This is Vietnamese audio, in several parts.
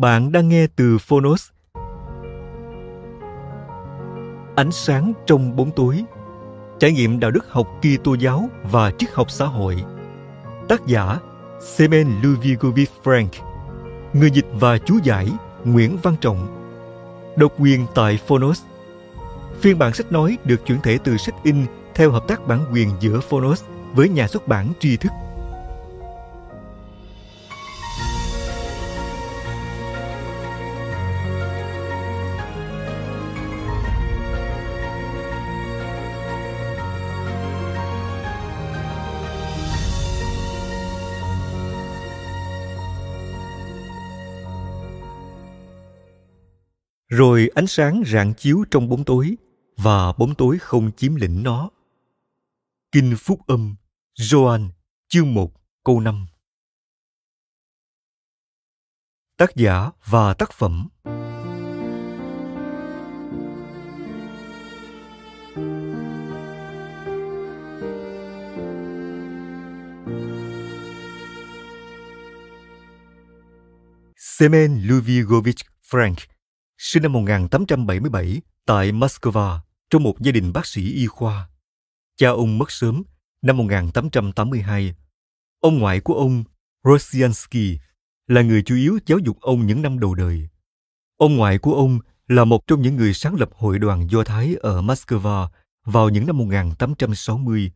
Bạn đang nghe từ Phonos. Ánh sáng trong bóng tối. Trải nghiệm đạo đức học Kitô giáo và triết học xã hội. Tác giả Semen Luvigovic Frank. Người dịch và chú giải Nguyễn Văn Trọng. Độc quyền tại Phonos. Phiên bản sách nói được chuyển thể từ sách in theo hợp tác bản quyền giữa Phonos với nhà xuất bản tri thức Rồi ánh sáng rạng chiếu trong bóng tối và bóng tối không chiếm lĩnh nó. Kinh Phúc Âm, Joan, chương 1, câu 5 Tác giả và tác phẩm Semen Ludovic Frank sinh năm 1877 tại Moscow trong một gia đình bác sĩ y khoa. Cha ông mất sớm năm 1882. Ông ngoại của ông, Rosiansky, là người chủ yếu giáo dục ông những năm đầu đời. Ông ngoại của ông là một trong những người sáng lập hội đoàn Do Thái ở Moscow vào những năm 1860.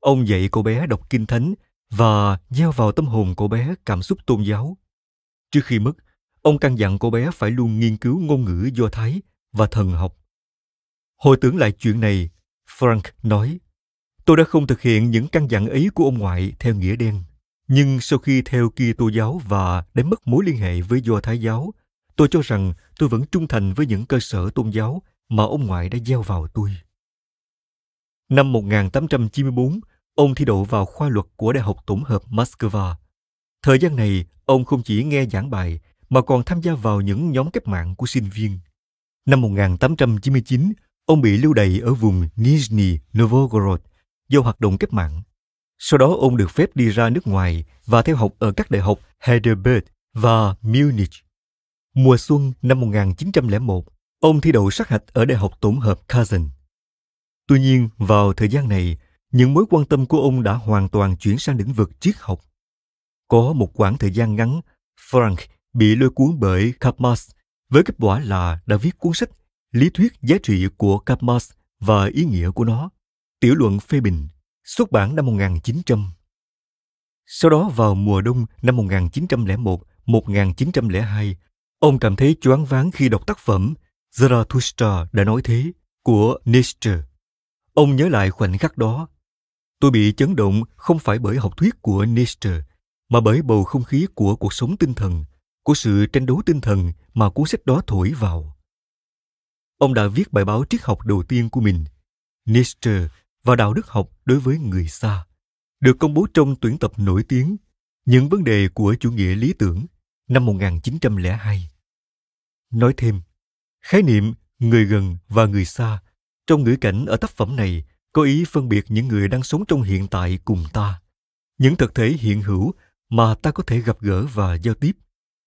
Ông dạy cô bé đọc kinh thánh và gieo vào tâm hồn cô bé cảm xúc tôn giáo. Trước khi mất, Ông căn dặn cô bé phải luôn nghiên cứu ngôn ngữ Do Thái và thần học. Hồi tưởng lại chuyện này, Frank nói, tôi đã không thực hiện những căn dặn ấy của ông ngoại theo nghĩa đen. Nhưng sau khi theo Kitô giáo và đánh mất mối liên hệ với Do Thái giáo, tôi cho rằng tôi vẫn trung thành với những cơ sở tôn giáo mà ông ngoại đã gieo vào tôi. Năm 1894, ông thi đậu vào khoa luật của Đại học Tổng hợp Moscow. Thời gian này, ông không chỉ nghe giảng bài mà còn tham gia vào những nhóm cách mạng của sinh viên. Năm 1899, ông bị lưu đày ở vùng Nizhny Novgorod do hoạt động cách mạng. Sau đó ông được phép đi ra nước ngoài và theo học ở các đại học Heidelberg và Munich. Mùa xuân năm 1901, ông thi đậu sát hạch ở Đại học Tổng hợp Kazan. Tuy nhiên, vào thời gian này, những mối quan tâm của ông đã hoàn toàn chuyển sang lĩnh vực triết học. Có một khoảng thời gian ngắn, Frank bị lôi cuốn bởi Karl với kết quả là đã viết cuốn sách Lý thuyết giá trị của Karl và ý nghĩa của nó, tiểu luận phê bình, xuất bản năm 1900. Sau đó vào mùa đông năm 1901-1902, ông cảm thấy choáng váng khi đọc tác phẩm Zarathustra đã nói thế của Nietzsche. Ông nhớ lại khoảnh khắc đó. Tôi bị chấn động không phải bởi học thuyết của Nietzsche, mà bởi bầu không khí của cuộc sống tinh thần của sự tranh đấu tinh thần mà cuốn sách đó thổi vào. Ông đã viết bài báo triết học đầu tiên của mình, Nietzsche và đạo đức học đối với người xa, được công bố trong tuyển tập nổi tiếng Những vấn đề của chủ nghĩa lý tưởng năm 1902. Nói thêm, khái niệm người gần và người xa trong ngữ cảnh ở tác phẩm này có ý phân biệt những người đang sống trong hiện tại cùng ta, những thực thể hiện hữu mà ta có thể gặp gỡ và giao tiếp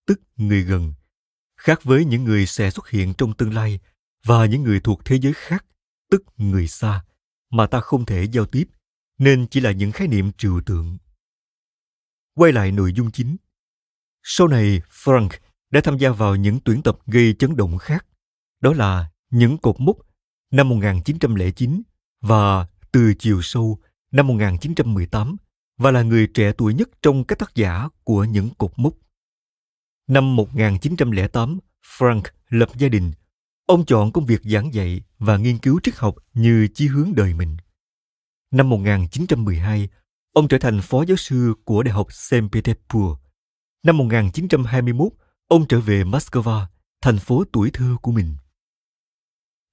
tức người gần, khác với những người sẽ xuất hiện trong tương lai và những người thuộc thế giới khác, tức người xa, mà ta không thể giao tiếp, nên chỉ là những khái niệm trừu tượng. Quay lại nội dung chính. Sau này, Frank đã tham gia vào những tuyển tập gây chấn động khác. Đó là những cột mốc năm 1909 và từ chiều sâu năm 1918 và là người trẻ tuổi nhất trong các tác giả của những cột mốc. Năm 1908, Frank lập gia đình. Ông chọn công việc giảng dạy và nghiên cứu triết học như chí hướng đời mình. Năm 1912, ông trở thành phó giáo sư của Đại học St. Petersburg. Năm 1921, ông trở về Moscow, thành phố tuổi thơ của mình.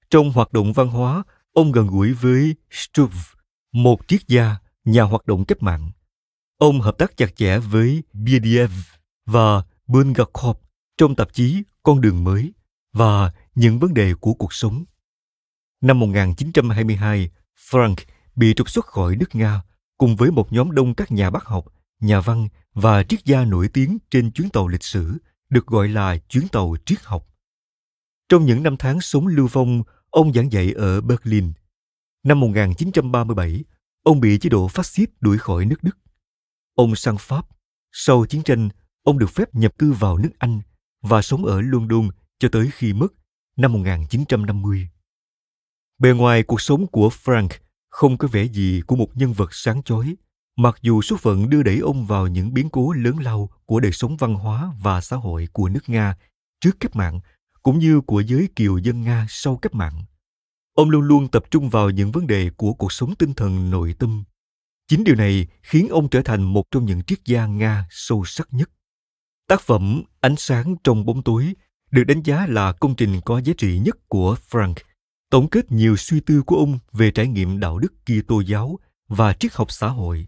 Trong hoạt động văn hóa, ông gần gũi với Struve, một triết gia, nhà hoạt động cách mạng. Ông hợp tác chặt chẽ với Berdiev và Bulgakov trong tạp chí Con đường mới và những vấn đề của cuộc sống. Năm 1922, Frank bị trục xuất khỏi nước Nga cùng với một nhóm đông các nhà bác học, nhà văn và triết gia nổi tiếng trên chuyến tàu lịch sử được gọi là chuyến tàu triết học. Trong những năm tháng sống lưu vong, ông giảng dạy ở Berlin. Năm 1937, ông bị chế độ phát xít đuổi khỏi nước Đức. Ông sang Pháp. Sau chiến tranh, ông được phép nhập cư vào nước Anh và sống ở London cho tới khi mất năm 1950. Bề ngoài cuộc sống của Frank không có vẻ gì của một nhân vật sáng chói, mặc dù số phận đưa đẩy ông vào những biến cố lớn lao của đời sống văn hóa và xã hội của nước Nga trước cách mạng, cũng như của giới kiều dân Nga sau cách mạng. Ông luôn luôn tập trung vào những vấn đề của cuộc sống tinh thần nội tâm. Chính điều này khiến ông trở thành một trong những triết gia Nga sâu sắc nhất. Tác phẩm Ánh sáng trong bóng tối được đánh giá là công trình có giá trị nhất của Frank, tổng kết nhiều suy tư của ông về trải nghiệm đạo đức Kitô giáo và triết học xã hội.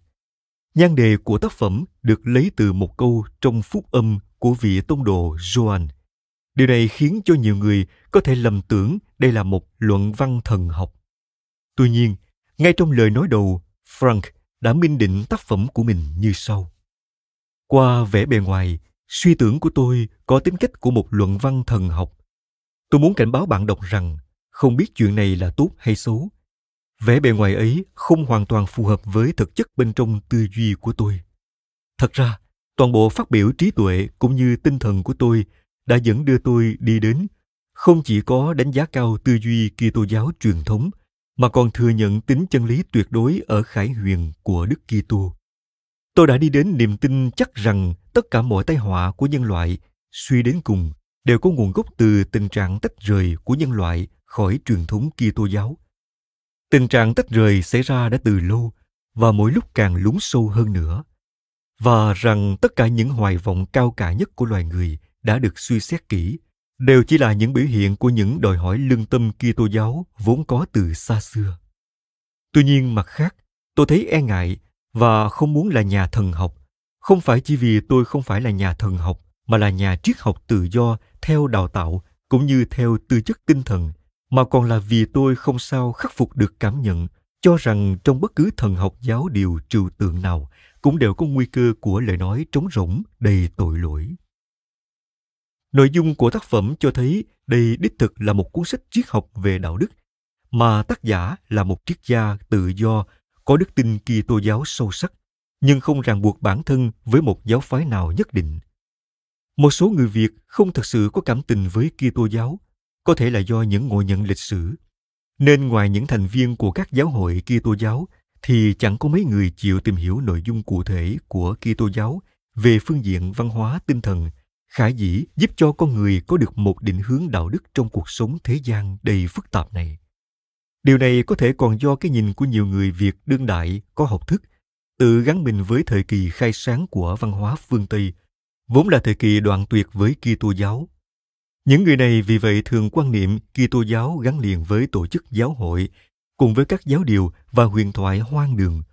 Nhan đề của tác phẩm được lấy từ một câu trong phúc âm của vị tông đồ Joan. Điều này khiến cho nhiều người có thể lầm tưởng đây là một luận văn thần học. Tuy nhiên, ngay trong lời nói đầu, Frank đã minh định tác phẩm của mình như sau. Qua vẻ bề ngoài, suy tưởng của tôi có tính cách của một luận văn thần học. Tôi muốn cảnh báo bạn đọc rằng không biết chuyện này là tốt hay xấu. Vẻ bề ngoài ấy không hoàn toàn phù hợp với thực chất bên trong tư duy của tôi. Thật ra, toàn bộ phát biểu trí tuệ cũng như tinh thần của tôi đã dẫn đưa tôi đi đến không chỉ có đánh giá cao tư duy Kitô giáo truyền thống, mà còn thừa nhận tính chân lý tuyệt đối ở khải huyền của Đức Kitô. Tôi đã đi đến niềm tin chắc rằng tất cả mọi tai họa của nhân loại suy đến cùng đều có nguồn gốc từ tình trạng tách rời của nhân loại khỏi truyền thống Kitô giáo. Tình trạng tách rời xảy ra đã từ lâu và mỗi lúc càng lún sâu hơn nữa. Và rằng tất cả những hoài vọng cao cả nhất của loài người đã được suy xét kỹ đều chỉ là những biểu hiện của những đòi hỏi lương tâm Kitô giáo vốn có từ xa xưa. Tuy nhiên mặt khác, tôi thấy e ngại và không muốn là nhà thần học. Không phải chỉ vì tôi không phải là nhà thần học, mà là nhà triết học tự do, theo đào tạo, cũng như theo tư chất tinh thần, mà còn là vì tôi không sao khắc phục được cảm nhận, cho rằng trong bất cứ thần học giáo điều trừu tượng nào, cũng đều có nguy cơ của lời nói trống rỗng, đầy tội lỗi. Nội dung của tác phẩm cho thấy đây đích thực là một cuốn sách triết học về đạo đức, mà tác giả là một triết gia tự do có đức tin Kitô giáo sâu sắc nhưng không ràng buộc bản thân với một giáo phái nào nhất định. Một số người Việt không thực sự có cảm tình với Kitô giáo, có thể là do những ngộ nhận lịch sử. Nên ngoài những thành viên của các giáo hội Kitô giáo thì chẳng có mấy người chịu tìm hiểu nội dung cụ thể của Kitô giáo về phương diện văn hóa tinh thần, khả dĩ giúp cho con người có được một định hướng đạo đức trong cuộc sống thế gian đầy phức tạp này. Điều này có thể còn do cái nhìn của nhiều người Việt đương đại có học thức tự gắn mình với thời kỳ khai sáng của văn hóa phương Tây, vốn là thời kỳ đoạn tuyệt với Kitô giáo. Những người này vì vậy thường quan niệm Kitô giáo gắn liền với tổ chức giáo hội, cùng với các giáo điều và huyền thoại hoang đường.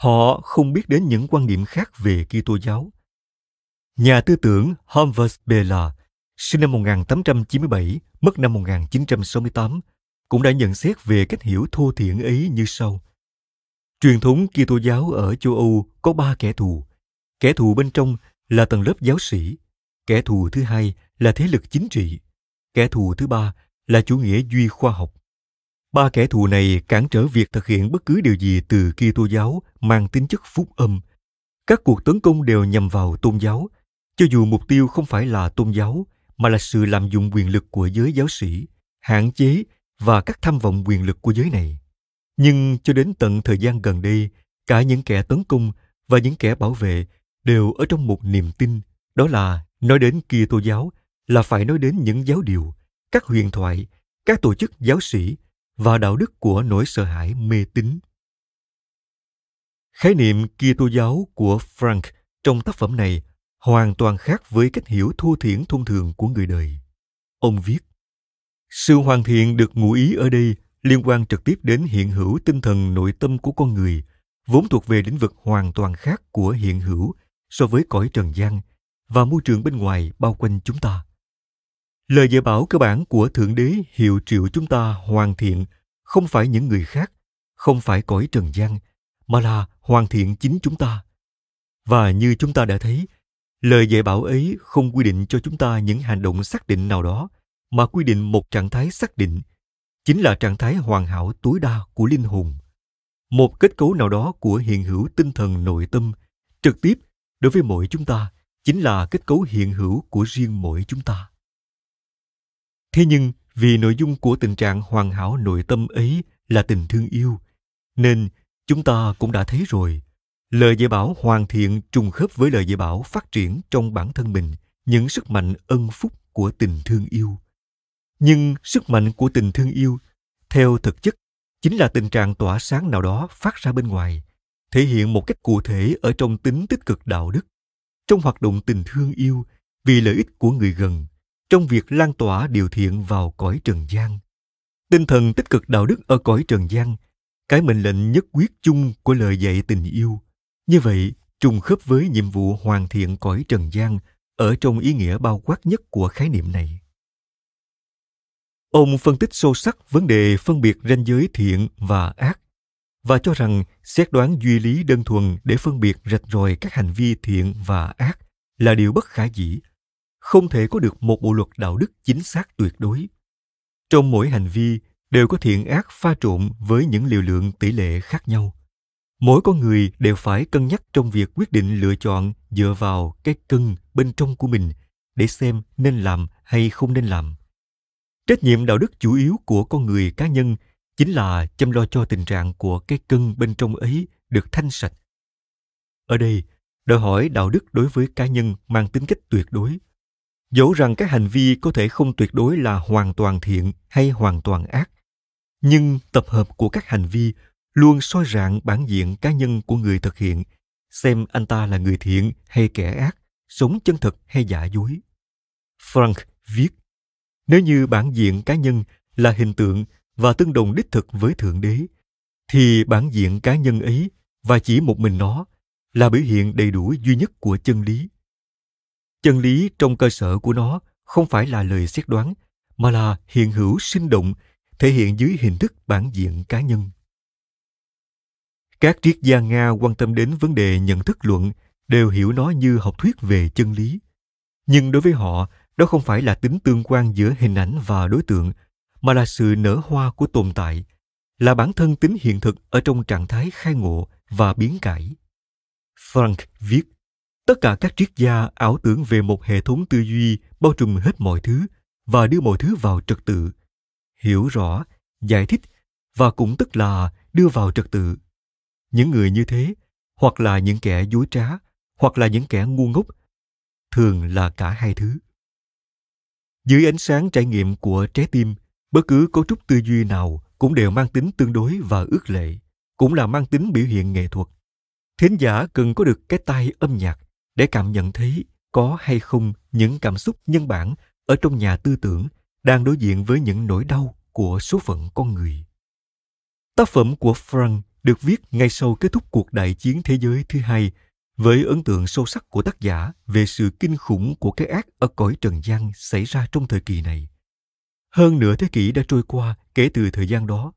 Họ không biết đến những quan niệm khác về Kitô giáo. Nhà tư tưởng Humvers Bella, sinh năm 1897, mất năm 1968, cũng đã nhận xét về cách hiểu thô thiển ấy như sau – Truyền thống Kitô giáo ở châu Âu có ba kẻ thù. Kẻ thù bên trong là tầng lớp giáo sĩ, kẻ thù thứ hai là thế lực chính trị, kẻ thù thứ ba là chủ nghĩa duy khoa học. Ba kẻ thù này cản trở việc thực hiện bất cứ điều gì từ Kitô giáo mang tính chất phúc âm. Các cuộc tấn công đều nhằm vào tôn giáo, cho dù mục tiêu không phải là tôn giáo mà là sự lạm dụng quyền lực của giới giáo sĩ, hạn chế và các tham vọng quyền lực của giới này. Nhưng cho đến tận thời gian gần đây, cả những kẻ tấn công và những kẻ bảo vệ đều ở trong một niềm tin, đó là nói đến kia tô giáo là phải nói đến những giáo điều, các huyền thoại, các tổ chức giáo sĩ và đạo đức của nỗi sợ hãi mê tín. Khái niệm kia tô giáo của Frank trong tác phẩm này hoàn toàn khác với cách hiểu thô thiển thông thường của người đời. Ông viết, sự hoàn thiện được ngụ ý ở đây liên quan trực tiếp đến hiện hữu tinh thần nội tâm của con người, vốn thuộc về lĩnh vực hoàn toàn khác của hiện hữu so với cõi trần gian và môi trường bên ngoài bao quanh chúng ta. Lời dạy bảo cơ bản của Thượng Đế hiệu triệu chúng ta hoàn thiện không phải những người khác, không phải cõi trần gian, mà là hoàn thiện chính chúng ta. Và như chúng ta đã thấy, lời dạy bảo ấy không quy định cho chúng ta những hành động xác định nào đó, mà quy định một trạng thái xác định, chính là trạng thái hoàn hảo tối đa của linh hồn. Một kết cấu nào đó của hiện hữu tinh thần nội tâm, trực tiếp đối với mỗi chúng ta, chính là kết cấu hiện hữu của riêng mỗi chúng ta. Thế nhưng, vì nội dung của tình trạng hoàn hảo nội tâm ấy là tình thương yêu, nên chúng ta cũng đã thấy rồi, lời dạy bảo hoàn thiện trùng khớp với lời dạy bảo phát triển trong bản thân mình những sức mạnh ân phúc của tình thương yêu. Nhưng sức mạnh của tình thương yêu, theo thực chất, chính là tình trạng tỏa sáng nào đó phát ra bên ngoài, thể hiện một cách cụ thể ở trong tính tích cực đạo đức, trong hoạt động tình thương yêu vì lợi ích của người gần, trong việc lan tỏa điều thiện vào cõi trần gian. Tinh thần tích cực đạo đức ở cõi trần gian, cái mệnh lệnh nhất quyết chung của lời dạy tình yêu. Như vậy, trùng khớp với nhiệm vụ hoàn thiện cõi trần gian ở trong ý nghĩa bao quát nhất của khái niệm này. Ông phân tích sâu sắc vấn đề phân biệt ranh giới thiện và ác, và cho rằng xét đoán duy lý đơn thuần để phân biệt rạch ròi các hành vi thiện và ác là điều bất khả dĩ, không thể có được một bộ luật đạo đức chính xác tuyệt đối. Trong mỗi hành vi đều có thiện ác pha trộn với những liều lượng tỷ lệ khác nhau. Mỗi con người đều phải cân nhắc trong việc quyết định lựa chọn dựa vào cái cân bên trong của mình để xem nên làm hay không nên làm trách nhiệm đạo đức chủ yếu của con người cá nhân chính là chăm lo cho tình trạng của cái cân bên trong ấy được thanh sạch. Ở đây, đòi hỏi đạo đức đối với cá nhân mang tính cách tuyệt đối. Dẫu rằng các hành vi có thể không tuyệt đối là hoàn toàn thiện hay hoàn toàn ác, nhưng tập hợp của các hành vi luôn soi rạng bản diện cá nhân của người thực hiện, xem anh ta là người thiện hay kẻ ác, sống chân thật hay giả dối. Frank viết, nếu như bản diện cá nhân là hình tượng và tương đồng đích thực với thượng đế, thì bản diện cá nhân ấy và chỉ một mình nó là biểu hiện đầy đủ duy nhất của chân lý. Chân lý trong cơ sở của nó không phải là lời xét đoán, mà là hiện hữu sinh động, thể hiện dưới hình thức bản diện cá nhân. Các triết gia nga quan tâm đến vấn đề nhận thức luận đều hiểu nó như học thuyết về chân lý. Nhưng đối với họ đó không phải là tính tương quan giữa hình ảnh và đối tượng, mà là sự nở hoa của tồn tại, là bản thân tính hiện thực ở trong trạng thái khai ngộ và biến cải. Frank viết, tất cả các triết gia, ảo tưởng về một hệ thống tư duy bao trùm hết mọi thứ và đưa mọi thứ vào trật tự. Hiểu rõ, giải thích và cũng tức là đưa vào trật tự. Những người như thế, hoặc là những kẻ dối trá, hoặc là những kẻ ngu ngốc, thường là cả hai thứ dưới ánh sáng trải nghiệm của trái tim, bất cứ cấu trúc tư duy nào cũng đều mang tính tương đối và ước lệ, cũng là mang tính biểu hiện nghệ thuật. Thính giả cần có được cái tai âm nhạc để cảm nhận thấy có hay không những cảm xúc nhân bản ở trong nhà tư tưởng đang đối diện với những nỗi đau của số phận con người. Tác phẩm của frank được viết ngay sau kết thúc cuộc đại chiến thế giới thứ hai với ấn tượng sâu sắc của tác giả về sự kinh khủng của cái ác ở cõi trần gian xảy ra trong thời kỳ này hơn nửa thế kỷ đã trôi qua kể từ thời gian đó.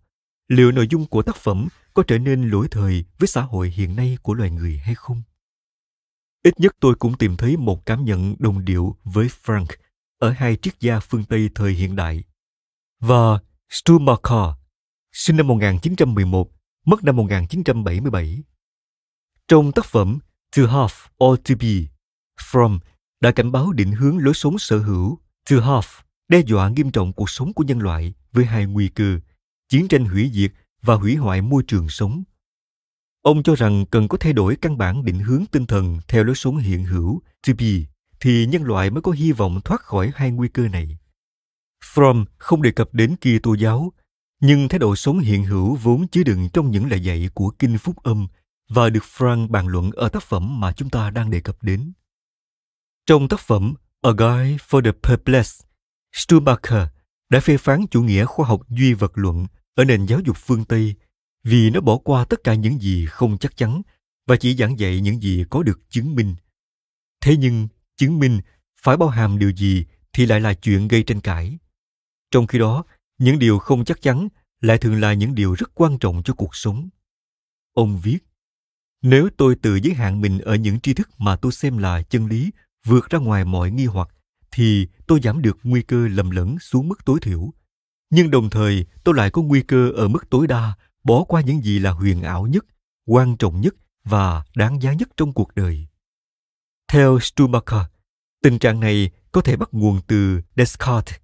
Liệu nội dung của tác phẩm có trở nên lỗi thời với xã hội hiện nay của loài người hay không? Ít nhất tôi cũng tìm thấy một cảm nhận đồng điệu với Frank ở hai triết gia phương Tây thời hiện đại. Và Stumacher, sinh năm 1911, mất năm 1977. Trong tác phẩm To Have or To Be, From đã cảnh báo định hướng lối sống sở hữu To Have đe dọa nghiêm trọng cuộc sống của nhân loại với hai nguy cơ, chiến tranh hủy diệt và hủy hoại môi trường sống. Ông cho rằng cần có thay đổi căn bản định hướng tinh thần theo lối sống hiện hữu, to be, thì nhân loại mới có hy vọng thoát khỏi hai nguy cơ này. From không đề cập đến kỳ tô giáo, nhưng thái độ sống hiện hữu vốn chứa đựng trong những lời dạy của Kinh Phúc Âm và được Frank bàn luận ở tác phẩm mà chúng ta đang đề cập đến. Trong tác phẩm A Guide for the Perplexed, Stubacher đã phê phán chủ nghĩa khoa học duy vật luận ở nền giáo dục phương Tây vì nó bỏ qua tất cả những gì không chắc chắn và chỉ giảng dạy những gì có được chứng minh. Thế nhưng, chứng minh phải bao hàm điều gì thì lại là chuyện gây tranh cãi. Trong khi đó, những điều không chắc chắn lại thường là những điều rất quan trọng cho cuộc sống. Ông viết, nếu tôi tự giới hạn mình ở những tri thức mà tôi xem là chân lý vượt ra ngoài mọi nghi hoặc, thì tôi giảm được nguy cơ lầm lẫn xuống mức tối thiểu. Nhưng đồng thời tôi lại có nguy cơ ở mức tối đa bỏ qua những gì là huyền ảo nhất, quan trọng nhất và đáng giá nhất trong cuộc đời. Theo Stumacher, tình trạng này có thể bắt nguồn từ Descartes,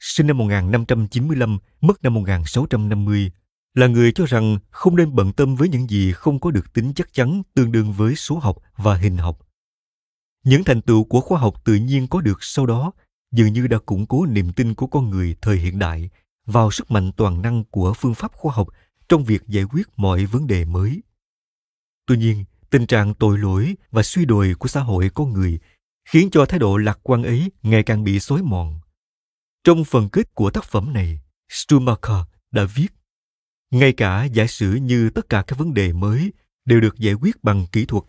sinh năm 1595, mất năm 1650, là người cho rằng không nên bận tâm với những gì không có được tính chắc chắn tương đương với số học và hình học. Những thành tựu của khoa học tự nhiên có được sau đó dường như đã củng cố niềm tin của con người thời hiện đại vào sức mạnh toàn năng của phương pháp khoa học trong việc giải quyết mọi vấn đề mới. Tuy nhiên, tình trạng tội lỗi và suy đồi của xã hội con người khiến cho thái độ lạc quan ấy ngày càng bị xói mòn. Trong phần kết của tác phẩm này, Schumacher đã viết ngay cả giả sử như tất cả các vấn đề mới đều được giải quyết bằng kỹ thuật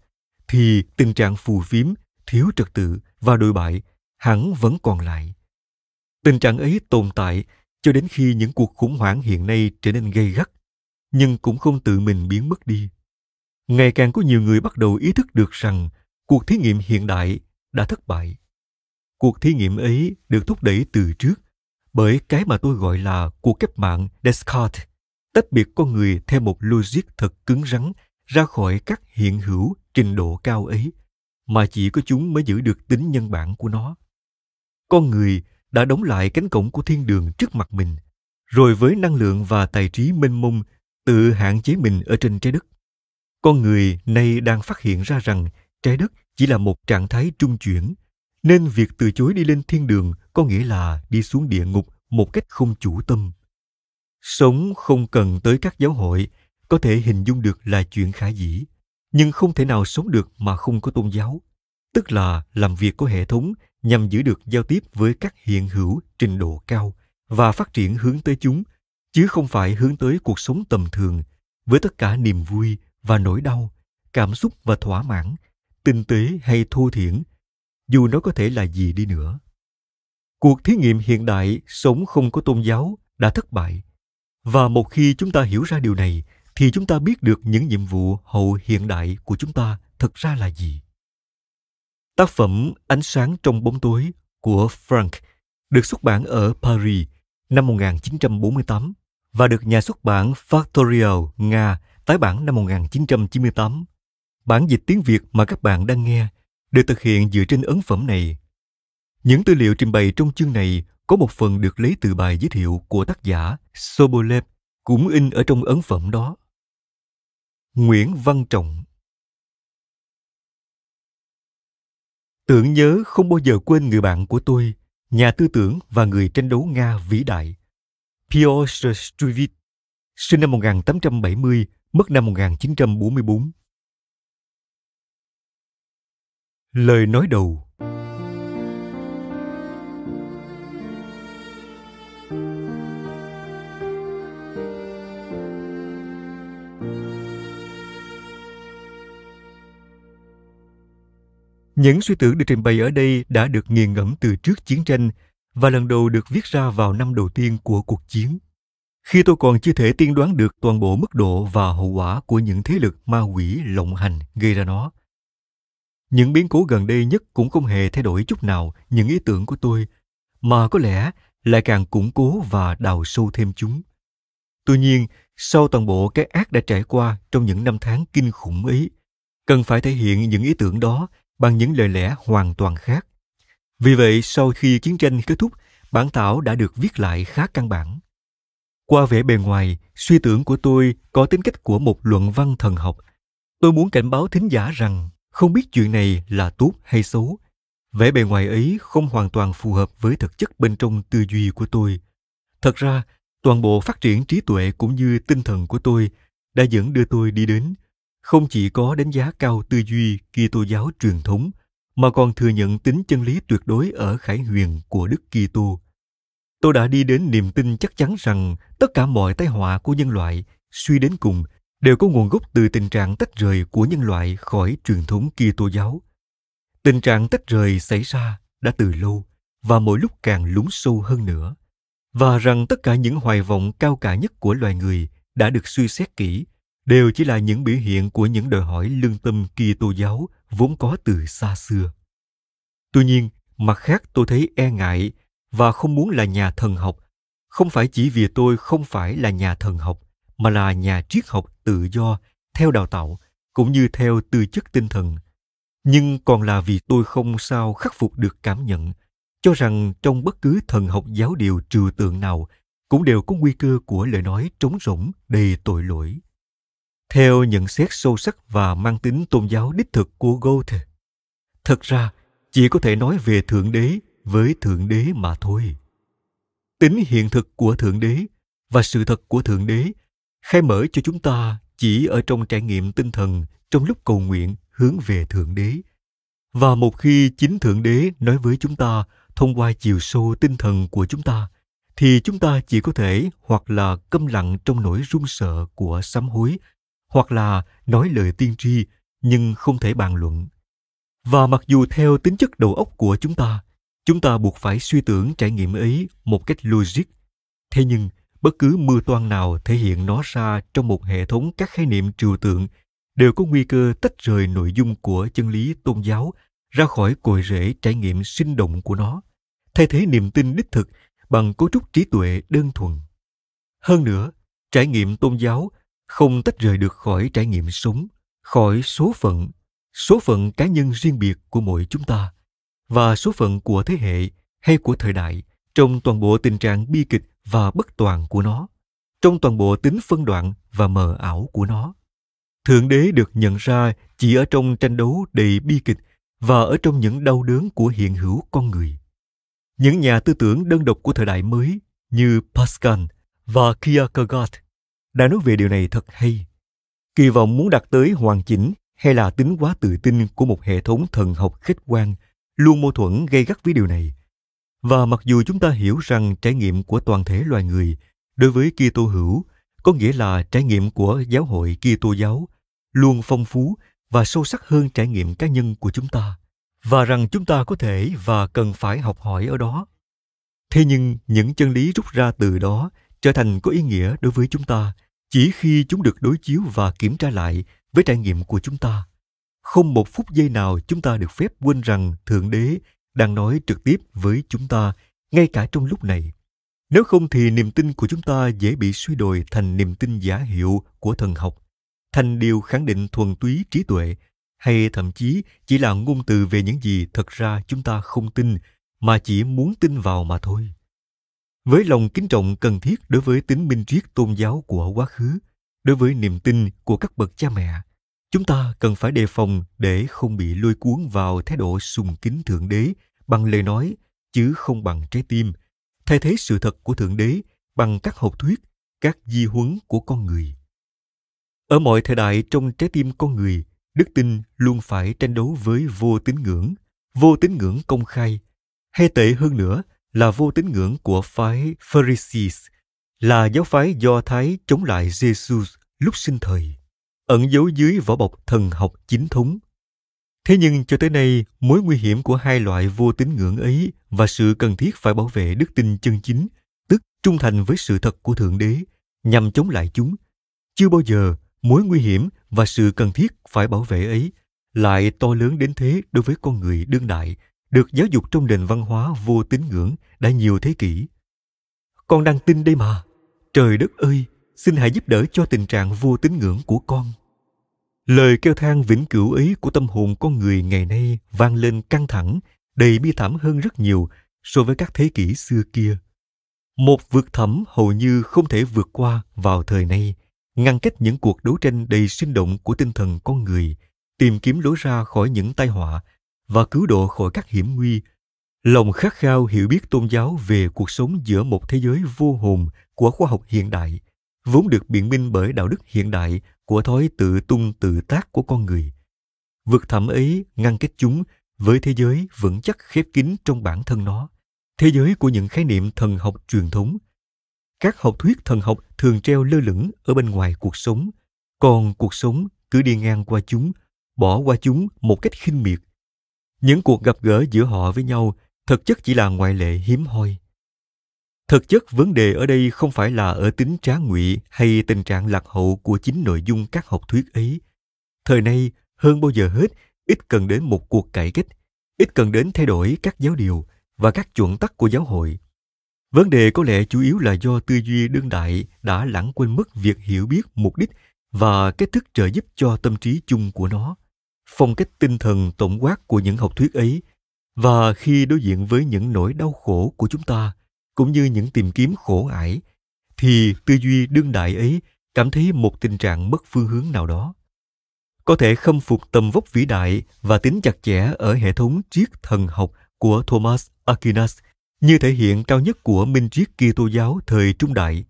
thì tình trạng phù phiếm thiếu trật tự và đồi bại hẳn vẫn còn lại. Tình trạng ấy tồn tại cho đến khi những cuộc khủng hoảng hiện nay trở nên gây gắt nhưng cũng không tự mình biến mất đi. Ngày càng có nhiều người bắt đầu ý thức được rằng cuộc thí nghiệm hiện đại đã thất bại. Cuộc thí nghiệm ấy được thúc đẩy từ trước bởi cái mà tôi gọi là cuộc cách mạng Descartes, tách biệt con người theo một logic thật cứng rắn ra khỏi các hiện hữu trình độ cao ấy, mà chỉ có chúng mới giữ được tính nhân bản của nó. Con người đã đóng lại cánh cổng của thiên đường trước mặt mình, rồi với năng lượng và tài trí mênh mông tự hạn chế mình ở trên trái đất. Con người nay đang phát hiện ra rằng trái đất chỉ là một trạng thái trung chuyển, nên việc từ chối đi lên thiên đường có nghĩa là đi xuống địa ngục một cách không chủ tâm. Sống không cần tới các giáo hội có thể hình dung được là chuyện khả dĩ, nhưng không thể nào sống được mà không có tôn giáo, tức là làm việc có hệ thống nhằm giữ được giao tiếp với các hiện hữu trình độ cao và phát triển hướng tới chúng, chứ không phải hướng tới cuộc sống tầm thường với tất cả niềm vui và nỗi đau, cảm xúc và thỏa mãn, tinh tế hay thô thiển, dù nó có thể là gì đi nữa. Cuộc thí nghiệm hiện đại sống không có tôn giáo đã thất bại. Và một khi chúng ta hiểu ra điều này, thì chúng ta biết được những nhiệm vụ hậu hiện đại của chúng ta thực ra là gì. Tác phẩm Ánh sáng trong bóng tối của Frank được xuất bản ở Paris năm 1948 và được nhà xuất bản Factorial Nga tái bản năm 1998. Bản dịch tiếng Việt mà các bạn đang nghe được thực hiện dựa trên ấn phẩm này. Những tư liệu trình bày trong chương này có một phần được lấy từ bài giới thiệu của tác giả Sobolev cũng in ở trong ấn phẩm đó. Nguyễn Văn Trọng Tưởng nhớ không bao giờ quên người bạn của tôi, nhà tư tưởng và người tranh đấu Nga vĩ đại, Piotr Struvit, sinh năm 1870, mất năm 1944. Lời nói đầu Những suy tưởng được trình bày ở đây đã được nghiền ngẫm từ trước chiến tranh và lần đầu được viết ra vào năm đầu tiên của cuộc chiến. Khi tôi còn chưa thể tiên đoán được toàn bộ mức độ và hậu quả của những thế lực ma quỷ lộng hành gây ra nó. Những biến cố gần đây nhất cũng không hề thay đổi chút nào những ý tưởng của tôi, mà có lẽ lại càng củng cố và đào sâu thêm chúng. Tuy nhiên, sau toàn bộ cái ác đã trải qua trong những năm tháng kinh khủng ấy, cần phải thể hiện những ý tưởng đó bằng những lời lẽ hoàn toàn khác. Vì vậy, sau khi chiến tranh kết thúc, bản thảo đã được viết lại khá căn bản. Qua vẻ bề ngoài, suy tưởng của tôi có tính cách của một luận văn thần học. Tôi muốn cảnh báo thính giả rằng không biết chuyện này là tốt hay xấu. Vẻ bề ngoài ấy không hoàn toàn phù hợp với thực chất bên trong tư duy của tôi. Thật ra, toàn bộ phát triển trí tuệ cũng như tinh thần của tôi đã dẫn đưa tôi đi đến không chỉ có đánh giá cao tư duy Kitô giáo truyền thống, mà còn thừa nhận tính chân lý tuyệt đối ở khải huyền của Đức Kitô. Tôi đã đi đến niềm tin chắc chắn rằng tất cả mọi tai họa của nhân loại suy đến cùng đều có nguồn gốc từ tình trạng tách rời của nhân loại khỏi truyền thống Kitô giáo. Tình trạng tách rời xảy ra đã từ lâu và mỗi lúc càng lún sâu hơn nữa, và rằng tất cả những hoài vọng cao cả nhất của loài người đã được suy xét kỹ đều chỉ là những biểu hiện của những đòi hỏi lương tâm Kitô giáo vốn có từ xa xưa. Tuy nhiên, mặt khác tôi thấy e ngại và không muốn là nhà thần học, không phải chỉ vì tôi không phải là nhà thần học, mà là nhà triết học tự do, theo đào tạo, cũng như theo tư chất tinh thần. Nhưng còn là vì tôi không sao khắc phục được cảm nhận, cho rằng trong bất cứ thần học giáo điều trừu tượng nào cũng đều có nguy cơ của lời nói trống rỗng đầy tội lỗi. Theo nhận xét sâu sắc và mang tính tôn giáo đích thực của Goethe, thật ra chỉ có thể nói về Thượng Đế với Thượng Đế mà thôi. Tính hiện thực của Thượng Đế và sự thật của Thượng Đế khai mở cho chúng ta chỉ ở trong trải nghiệm tinh thần trong lúc cầu nguyện hướng về Thượng Đế. Và một khi chính Thượng Đế nói với chúng ta thông qua chiều sâu tinh thần của chúng ta, thì chúng ta chỉ có thể hoặc là câm lặng trong nỗi run sợ của sám hối, hoặc là nói lời tiên tri nhưng không thể bàn luận. Và mặc dù theo tính chất đầu óc của chúng ta, chúng ta buộc phải suy tưởng trải nghiệm ấy một cách logic. Thế nhưng, bất cứ mưa toan nào thể hiện nó ra trong một hệ thống các khái niệm trừu tượng đều có nguy cơ tách rời nội dung của chân lý tôn giáo ra khỏi cội rễ trải nghiệm sinh động của nó, thay thế niềm tin đích thực bằng cấu trúc trí tuệ đơn thuần. Hơn nữa, trải nghiệm tôn giáo không tách rời được khỏi trải nghiệm sống, khỏi số phận, số phận cá nhân riêng biệt của mỗi chúng ta và số phận của thế hệ hay của thời đại trong toàn bộ tình trạng bi kịch và bất toàn của nó, trong toàn bộ tính phân đoạn và mờ ảo của nó. Thượng đế được nhận ra chỉ ở trong tranh đấu đầy bi kịch và ở trong những đau đớn của hiện hữu con người. Những nhà tư tưởng đơn độc của thời đại mới như Pascal và Kierkegaard đã nói về điều này thật hay. Kỳ vọng muốn đạt tới hoàn chỉnh hay là tính quá tự tin của một hệ thống thần học khách quan, luôn mâu thuẫn gây gắt với điều này. Và mặc dù chúng ta hiểu rằng trải nghiệm của toàn thể loài người đối với Kitô hữu có nghĩa là trải nghiệm của giáo hội Kitô giáo luôn phong phú và sâu sắc hơn trải nghiệm cá nhân của chúng ta, và rằng chúng ta có thể và cần phải học hỏi ở đó. Thế nhưng những chân lý rút ra từ đó trở thành có ý nghĩa đối với chúng ta chỉ khi chúng được đối chiếu và kiểm tra lại với trải nghiệm của chúng ta, không một phút giây nào chúng ta được phép quên rằng thượng đế đang nói trực tiếp với chúng ta ngay cả trong lúc này. Nếu không thì niềm tin của chúng ta dễ bị suy đồi thành niềm tin giả hiệu của thần học, thành điều khẳng định thuần túy trí tuệ, hay thậm chí chỉ là ngôn từ về những gì thật ra chúng ta không tin mà chỉ muốn tin vào mà thôi với lòng kính trọng cần thiết đối với tính minh triết tôn giáo của quá khứ, đối với niềm tin của các bậc cha mẹ, chúng ta cần phải đề phòng để không bị lôi cuốn vào thái độ sùng kính thượng đế bằng lời nói, chứ không bằng trái tim, thay thế sự thật của thượng đế bằng các học thuyết, các di huấn của con người. Ở mọi thời đại trong trái tim con người, đức tin luôn phải tranh đấu với vô tín ngưỡng, vô tín ngưỡng công khai, hay tệ hơn nữa là vô tín ngưỡng của phái Pharisees, là giáo phái do Thái chống lại Jesus lúc sinh thời, ẩn giấu dưới vỏ bọc thần học chính thống. Thế nhưng cho tới nay, mối nguy hiểm của hai loại vô tín ngưỡng ấy và sự cần thiết phải bảo vệ đức tin chân chính, tức trung thành với sự thật của Thượng Đế, nhằm chống lại chúng. Chưa bao giờ mối nguy hiểm và sự cần thiết phải bảo vệ ấy lại to lớn đến thế đối với con người đương đại được giáo dục trong nền văn hóa vô tín ngưỡng đã nhiều thế kỷ. Con đang tin đây mà. Trời đất ơi, xin hãy giúp đỡ cho tình trạng vô tín ngưỡng của con lời kêu than vĩnh cửu ấy của tâm hồn con người ngày nay vang lên căng thẳng đầy bi thảm hơn rất nhiều so với các thế kỷ xưa kia một vượt thẳm hầu như không thể vượt qua vào thời nay ngăn cách những cuộc đấu tranh đầy sinh động của tinh thần con người tìm kiếm lối ra khỏi những tai họa và cứu độ khỏi các hiểm nguy. Lòng khát khao hiểu biết tôn giáo về cuộc sống giữa một thế giới vô hồn của khoa học hiện đại, vốn được biện minh bởi đạo đức hiện đại của thói tự tung tự tác của con người. Vực thẳm ấy ngăn cách chúng với thế giới vững chắc khép kín trong bản thân nó, thế giới của những khái niệm thần học truyền thống. Các học thuyết thần học thường treo lơ lửng ở bên ngoài cuộc sống, còn cuộc sống cứ đi ngang qua chúng, bỏ qua chúng một cách khinh miệt những cuộc gặp gỡ giữa họ với nhau thực chất chỉ là ngoại lệ hiếm hoi. Thực chất vấn đề ở đây không phải là ở tính trá ngụy hay tình trạng lạc hậu của chính nội dung các học thuyết ấy. Thời nay, hơn bao giờ hết, ít cần đến một cuộc cải cách, ít cần đến thay đổi các giáo điều và các chuẩn tắc của giáo hội. Vấn đề có lẽ chủ yếu là do tư duy đương đại đã lãng quên mất việc hiểu biết mục đích và cách thức trợ giúp cho tâm trí chung của nó phong cách tinh thần tổng quát của những học thuyết ấy và khi đối diện với những nỗi đau khổ của chúng ta cũng như những tìm kiếm khổ ải thì tư duy đương đại ấy cảm thấy một tình trạng mất phương hướng nào đó có thể khâm phục tầm vóc vĩ đại và tính chặt chẽ ở hệ thống triết thần học của Thomas Aquinas như thể hiện cao nhất của minh triết Kitô giáo thời trung đại.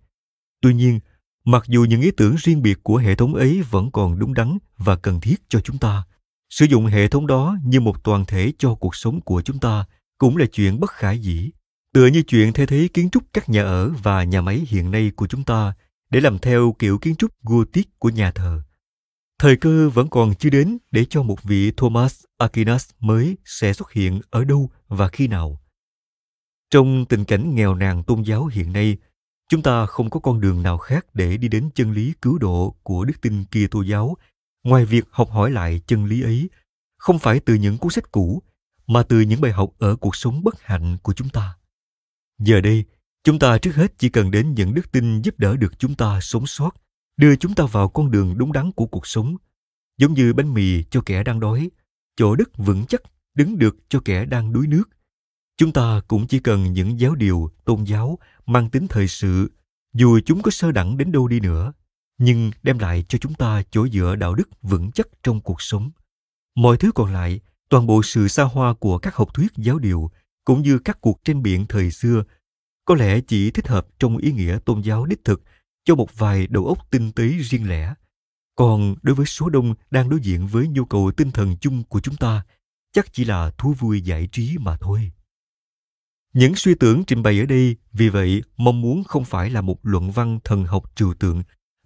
Tuy nhiên, mặc dù những ý tưởng riêng biệt của hệ thống ấy vẫn còn đúng đắn và cần thiết cho chúng ta, sử dụng hệ thống đó như một toàn thể cho cuộc sống của chúng ta cũng là chuyện bất khả dĩ tựa như chuyện thay thế kiến trúc các nhà ở và nhà máy hiện nay của chúng ta để làm theo kiểu kiến trúc Gothic của nhà thờ. Thời cơ vẫn còn chưa đến để cho một vị Thomas Aquinas mới sẽ xuất hiện ở đâu và khi nào. Trong tình cảnh nghèo nàn tôn giáo hiện nay, chúng ta không có con đường nào khác để đi đến chân lý cứu độ của đức tin kia tô giáo ngoài việc học hỏi lại chân lý ấy, không phải từ những cuốn sách cũ, mà từ những bài học ở cuộc sống bất hạnh của chúng ta. Giờ đây, chúng ta trước hết chỉ cần đến những đức tin giúp đỡ được chúng ta sống sót, đưa chúng ta vào con đường đúng đắn của cuộc sống. Giống như bánh mì cho kẻ đang đói, chỗ đất vững chắc đứng được cho kẻ đang đuối nước. Chúng ta cũng chỉ cần những giáo điều tôn giáo mang tính thời sự, dù chúng có sơ đẳng đến đâu đi nữa nhưng đem lại cho chúng ta chỗ dựa đạo đức vững chắc trong cuộc sống. Mọi thứ còn lại, toàn bộ sự xa hoa của các học thuyết giáo điều cũng như các cuộc tranh biện thời xưa, có lẽ chỉ thích hợp trong ý nghĩa tôn giáo đích thực cho một vài đầu óc tinh tế riêng lẻ. Còn đối với số đông đang đối diện với nhu cầu tinh thần chung của chúng ta, chắc chỉ là thú vui giải trí mà thôi. Những suy tưởng trình bày ở đây vì vậy mong muốn không phải là một luận văn thần học trừu tượng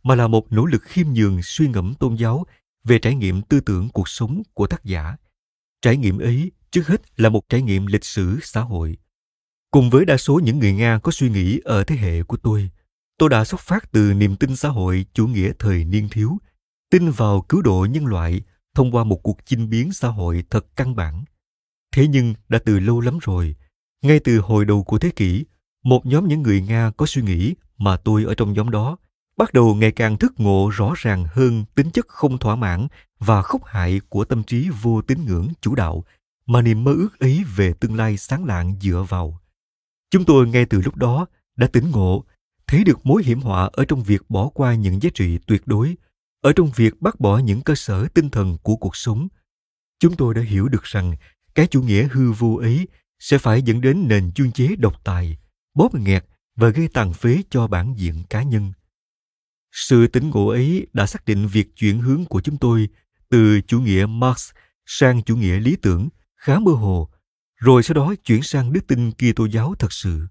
mà là một nỗ lực khiêm nhường suy ngẫm tôn giáo về trải nghiệm tư tưởng cuộc sống của tác giả. Trải nghiệm ấy trước hết là một trải nghiệm lịch sử xã hội. Cùng với đa số những người nga có suy nghĩ ở thế hệ của tôi tôi đã xuất phát từ niềm tin xã hội chủ nghĩa thời niên thiếu, tin vào cứu độ nhân loại thông qua một cuộc chinh biến xã hội thật căn bản. Thế nhưng đã từ lâu lắm rồi, ngay từ hồi đầu của thế kỷ, một nhóm những người nga có suy nghĩ mà tôi ở trong nhóm đó bắt đầu ngày càng thức ngộ rõ ràng hơn tính chất không thỏa mãn và khốc hại của tâm trí vô tín ngưỡng chủ đạo mà niềm mơ ước ấy về tương lai sáng lạng dựa vào. Chúng tôi ngay từ lúc đó đã tỉnh ngộ, thấy được mối hiểm họa ở trong việc bỏ qua những giá trị tuyệt đối, ở trong việc bác bỏ những cơ sở tinh thần của cuộc sống. Chúng tôi đã hiểu được rằng cái chủ nghĩa hư vô ấy sẽ phải dẫn đến nền chuyên chế độc tài, bóp nghẹt và gây tàn phế cho bản diện cá nhân. Sự tỉnh ngộ ấy đã xác định việc chuyển hướng của chúng tôi từ chủ nghĩa Marx sang chủ nghĩa lý tưởng khá mơ hồ, rồi sau đó chuyển sang đức tin Kitô giáo thật sự.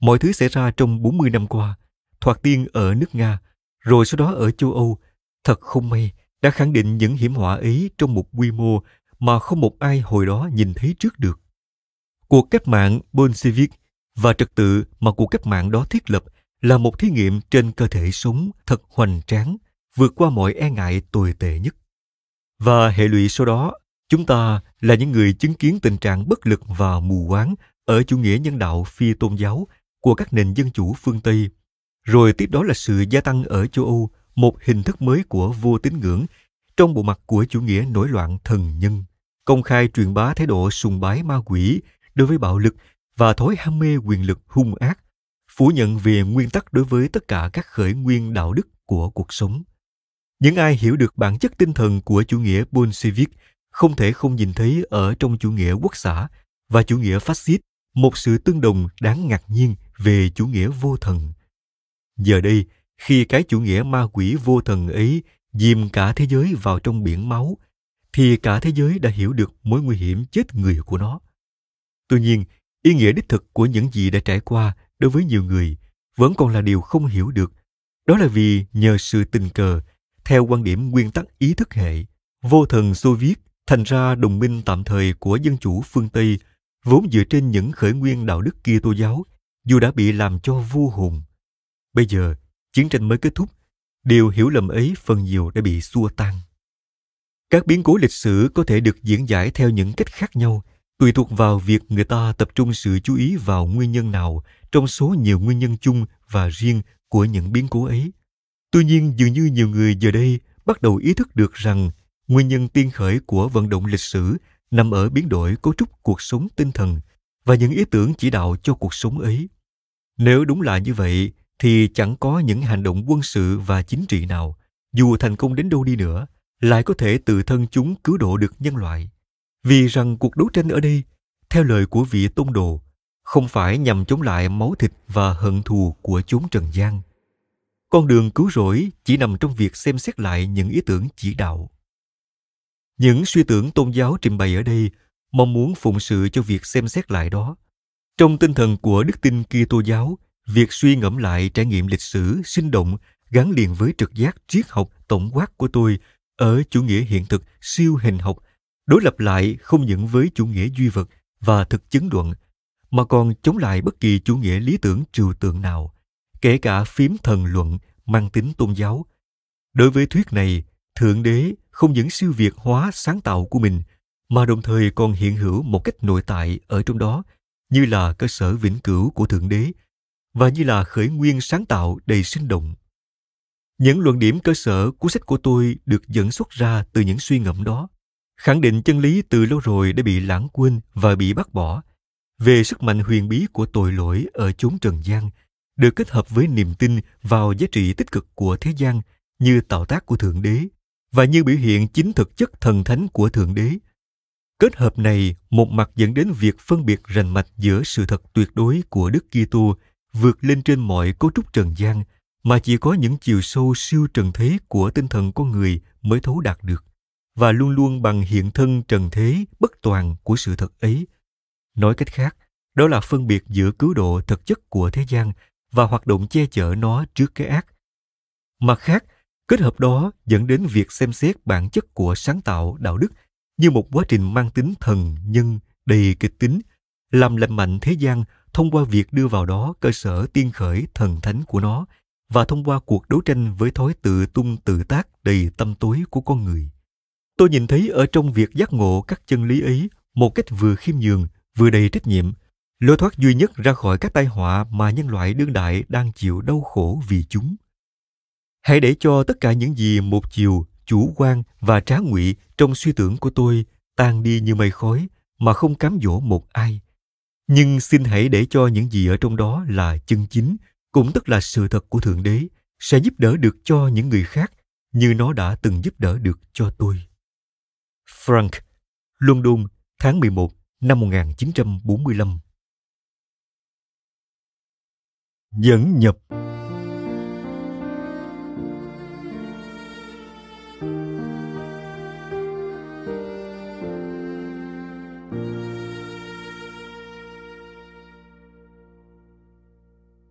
Mọi thứ xảy ra trong 40 năm qua, thoạt tiên ở nước Nga, rồi sau đó ở châu Âu, thật không may đã khẳng định những hiểm họa ấy trong một quy mô mà không một ai hồi đó nhìn thấy trước được. Cuộc cách mạng Bolshevik và trật tự mà cuộc cách mạng đó thiết lập là một thí nghiệm trên cơ thể sống thật hoành tráng, vượt qua mọi e ngại tồi tệ nhất. Và hệ lụy sau đó, chúng ta là những người chứng kiến tình trạng bất lực và mù quáng ở chủ nghĩa nhân đạo phi tôn giáo của các nền dân chủ phương Tây, rồi tiếp đó là sự gia tăng ở châu Âu một hình thức mới của vô tín ngưỡng trong bộ mặt của chủ nghĩa nổi loạn thần nhân, công khai truyền bá thái độ sùng bái ma quỷ đối với bạo lực và thói ham mê quyền lực hung ác, phủ nhận về nguyên tắc đối với tất cả các khởi nguyên đạo đức của cuộc sống. Những ai hiểu được bản chất tinh thần của chủ nghĩa Bolshevik không thể không nhìn thấy ở trong chủ nghĩa quốc xã và chủ nghĩa phát xít một sự tương đồng đáng ngạc nhiên về chủ nghĩa vô thần. Giờ đây, khi cái chủ nghĩa ma quỷ vô thần ấy dìm cả thế giới vào trong biển máu, thì cả thế giới đã hiểu được mối nguy hiểm chết người của nó. Tuy nhiên, ý nghĩa đích thực của những gì đã trải qua đối với nhiều người vẫn còn là điều không hiểu được. Đó là vì nhờ sự tình cờ, theo quan điểm nguyên tắc ý thức hệ, vô thần Xô Viết thành ra đồng minh tạm thời của dân chủ phương Tây vốn dựa trên những khởi nguyên đạo đức kia tô giáo dù đã bị làm cho vô hồn. Bây giờ, chiến tranh mới kết thúc, điều hiểu lầm ấy phần nhiều đã bị xua tan. Các biến cố lịch sử có thể được diễn giải theo những cách khác nhau, tùy thuộc vào việc người ta tập trung sự chú ý vào nguyên nhân nào trong số nhiều nguyên nhân chung và riêng của những biến cố ấy. Tuy nhiên, dường như nhiều người giờ đây bắt đầu ý thức được rằng nguyên nhân tiên khởi của vận động lịch sử nằm ở biến đổi cấu trúc cuộc sống tinh thần và những ý tưởng chỉ đạo cho cuộc sống ấy. Nếu đúng là như vậy, thì chẳng có những hành động quân sự và chính trị nào, dù thành công đến đâu đi nữa, lại có thể tự thân chúng cứu độ được nhân loại. Vì rằng cuộc đấu tranh ở đây, theo lời của vị tôn đồ, không phải nhằm chống lại máu thịt và hận thù của chốn trần gian. Con đường cứu rỗi chỉ nằm trong việc xem xét lại những ý tưởng chỉ đạo. Những suy tưởng tôn giáo trình bày ở đây mong muốn phụng sự cho việc xem xét lại đó. Trong tinh thần của đức tin Kitô giáo, việc suy ngẫm lại trải nghiệm lịch sử sinh động gắn liền với trực giác triết học tổng quát của tôi ở chủ nghĩa hiện thực siêu hình học đối lập lại không những với chủ nghĩa duy vật và thực chứng luận mà còn chống lại bất kỳ chủ nghĩa lý tưởng trừu tượng nào, kể cả phím thần luận mang tính tôn giáo. Đối với thuyết này, thượng đế không những siêu việt hóa sáng tạo của mình, mà đồng thời còn hiện hữu một cách nội tại ở trong đó, như là cơ sở vĩnh cửu của thượng đế, và như là khởi nguyên sáng tạo đầy sinh động. Những luận điểm cơ sở của sách của tôi được dẫn xuất ra từ những suy ngẫm đó, khẳng định chân lý từ lâu rồi đã bị lãng quên và bị bác bỏ về sức mạnh huyền bí của tội lỗi ở chốn trần gian, được kết hợp với niềm tin vào giá trị tích cực của thế gian như tạo tác của thượng đế và như biểu hiện chính thực chất thần thánh của thượng đế. Kết hợp này, một mặt dẫn đến việc phân biệt rành mạch giữa sự thật tuyệt đối của đức kitô vượt lên trên mọi cấu trúc trần gian, mà chỉ có những chiều sâu siêu trần thế của tinh thần con người mới thấu đạt được, và luôn luôn bằng hiện thân trần thế bất toàn của sự thật ấy nói cách khác đó là phân biệt giữa cứu độ thực chất của thế gian và hoạt động che chở nó trước cái ác mặt khác kết hợp đó dẫn đến việc xem xét bản chất của sáng tạo đạo đức như một quá trình mang tính thần nhân đầy kịch tính làm lành mạnh thế gian thông qua việc đưa vào đó cơ sở tiên khởi thần thánh của nó và thông qua cuộc đấu tranh với thói tự tung tự tác đầy tâm tối của con người. Tôi nhìn thấy ở trong việc giác ngộ các chân lý ấy một cách vừa khiêm nhường, vừa đầy trách nhiệm, lối thoát duy nhất ra khỏi các tai họa mà nhân loại đương đại đang chịu đau khổ vì chúng. Hãy để cho tất cả những gì một chiều, chủ quan và trá ngụy trong suy tưởng của tôi tan đi như mây khói mà không cám dỗ một ai nhưng xin hãy để cho những gì ở trong đó là chân chính cũng tức là sự thật của thượng đế sẽ giúp đỡ được cho những người khác như nó đã từng giúp đỡ được cho tôi. Frank, London, tháng 11 năm 1945 Dẫn nhập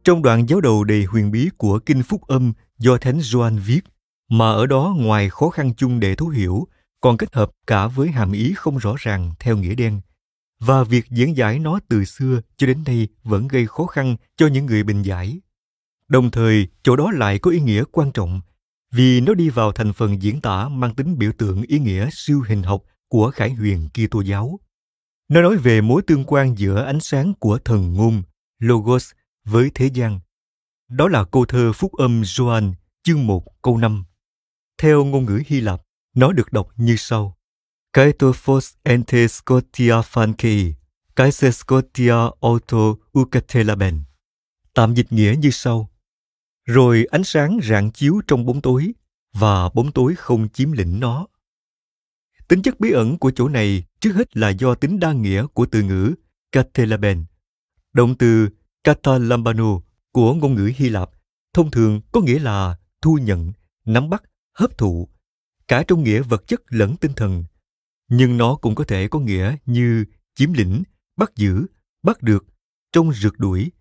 Trong đoạn giáo đầu đầy huyền bí của Kinh Phúc Âm do Thánh Gioan viết, mà ở đó ngoài khó khăn chung để thấu hiểu, còn kết hợp cả với hàm ý không rõ ràng theo nghĩa đen. Và việc diễn giải nó từ xưa cho đến nay vẫn gây khó khăn cho những người bình giải. Đồng thời, chỗ đó lại có ý nghĩa quan trọng vì nó đi vào thành phần diễn tả mang tính biểu tượng ý nghĩa siêu hình học của khải huyền Kitô giáo. Nó nói về mối tương quan giữa ánh sáng của thần ngôn, Logos với thế gian đó là câu thơ phúc âm Gioan chương 1 câu 5. Theo ngôn ngữ Hy Lạp, nó được đọc như sau. Kaitophos ente scotia cái sự scotia auto ukatelaben. Tạm dịch nghĩa như sau. Rồi ánh sáng rạng chiếu trong bóng tối, và bóng tối không chiếm lĩnh nó. Tính chất bí ẩn của chỗ này trước hết là do tính đa nghĩa của từ ngữ katelaben. Động từ katalambano của ngôn ngữ Hy Lạp thông thường có nghĩa là thu nhận, nắm bắt, hấp thụ, cả trong nghĩa vật chất lẫn tinh thần. Nhưng nó cũng có thể có nghĩa như chiếm lĩnh, bắt giữ, bắt được, trong rượt đuổi.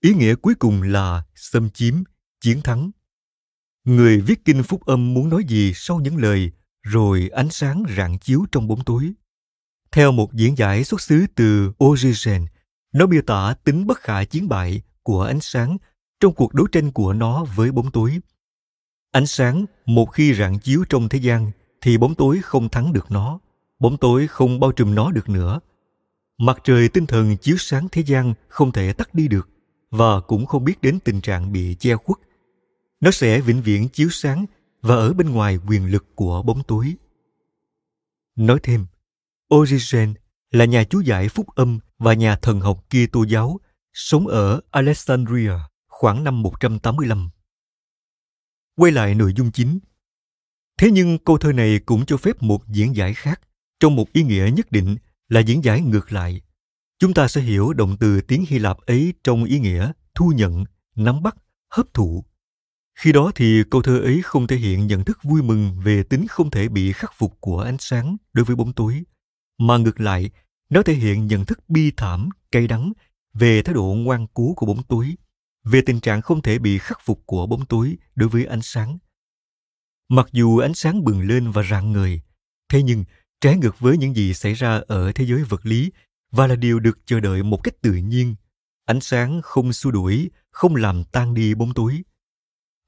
Ý nghĩa cuối cùng là xâm chiếm, chiến thắng. Người viết kinh phúc âm muốn nói gì sau những lời rồi ánh sáng rạng chiếu trong bóng tối. Theo một diễn giải xuất xứ từ Origen, nó miêu tả tính bất khả chiến bại của ánh sáng trong cuộc đấu tranh của nó với bóng tối. Ánh sáng một khi rạng chiếu trong thế gian thì bóng tối không thắng được nó, bóng tối không bao trùm nó được nữa. Mặt trời tinh thần chiếu sáng thế gian không thể tắt đi được và cũng không biết đến tình trạng bị che khuất. Nó sẽ vĩnh viễn chiếu sáng và ở bên ngoài quyền lực của bóng tối. Nói thêm, Origen là nhà chú giải phúc âm và nhà thần học Kitô giáo sống ở Alexandria khoảng năm 185. Quay lại nội dung chính. Thế nhưng câu thơ này cũng cho phép một diễn giải khác, trong một ý nghĩa nhất định là diễn giải ngược lại. Chúng ta sẽ hiểu động từ tiếng Hy Lạp ấy trong ý nghĩa thu nhận, nắm bắt, hấp thụ. Khi đó thì câu thơ ấy không thể hiện nhận thức vui mừng về tính không thể bị khắc phục của ánh sáng đối với bóng tối, mà ngược lại, nó thể hiện nhận thức bi thảm, cay đắng về thái độ ngoan cố của bóng tối, về tình trạng không thể bị khắc phục của bóng tối đối với ánh sáng. Mặc dù ánh sáng bừng lên và rạng ngời, thế nhưng trái ngược với những gì xảy ra ở thế giới vật lý và là điều được chờ đợi một cách tự nhiên, ánh sáng không xua đuổi, không làm tan đi bóng tối.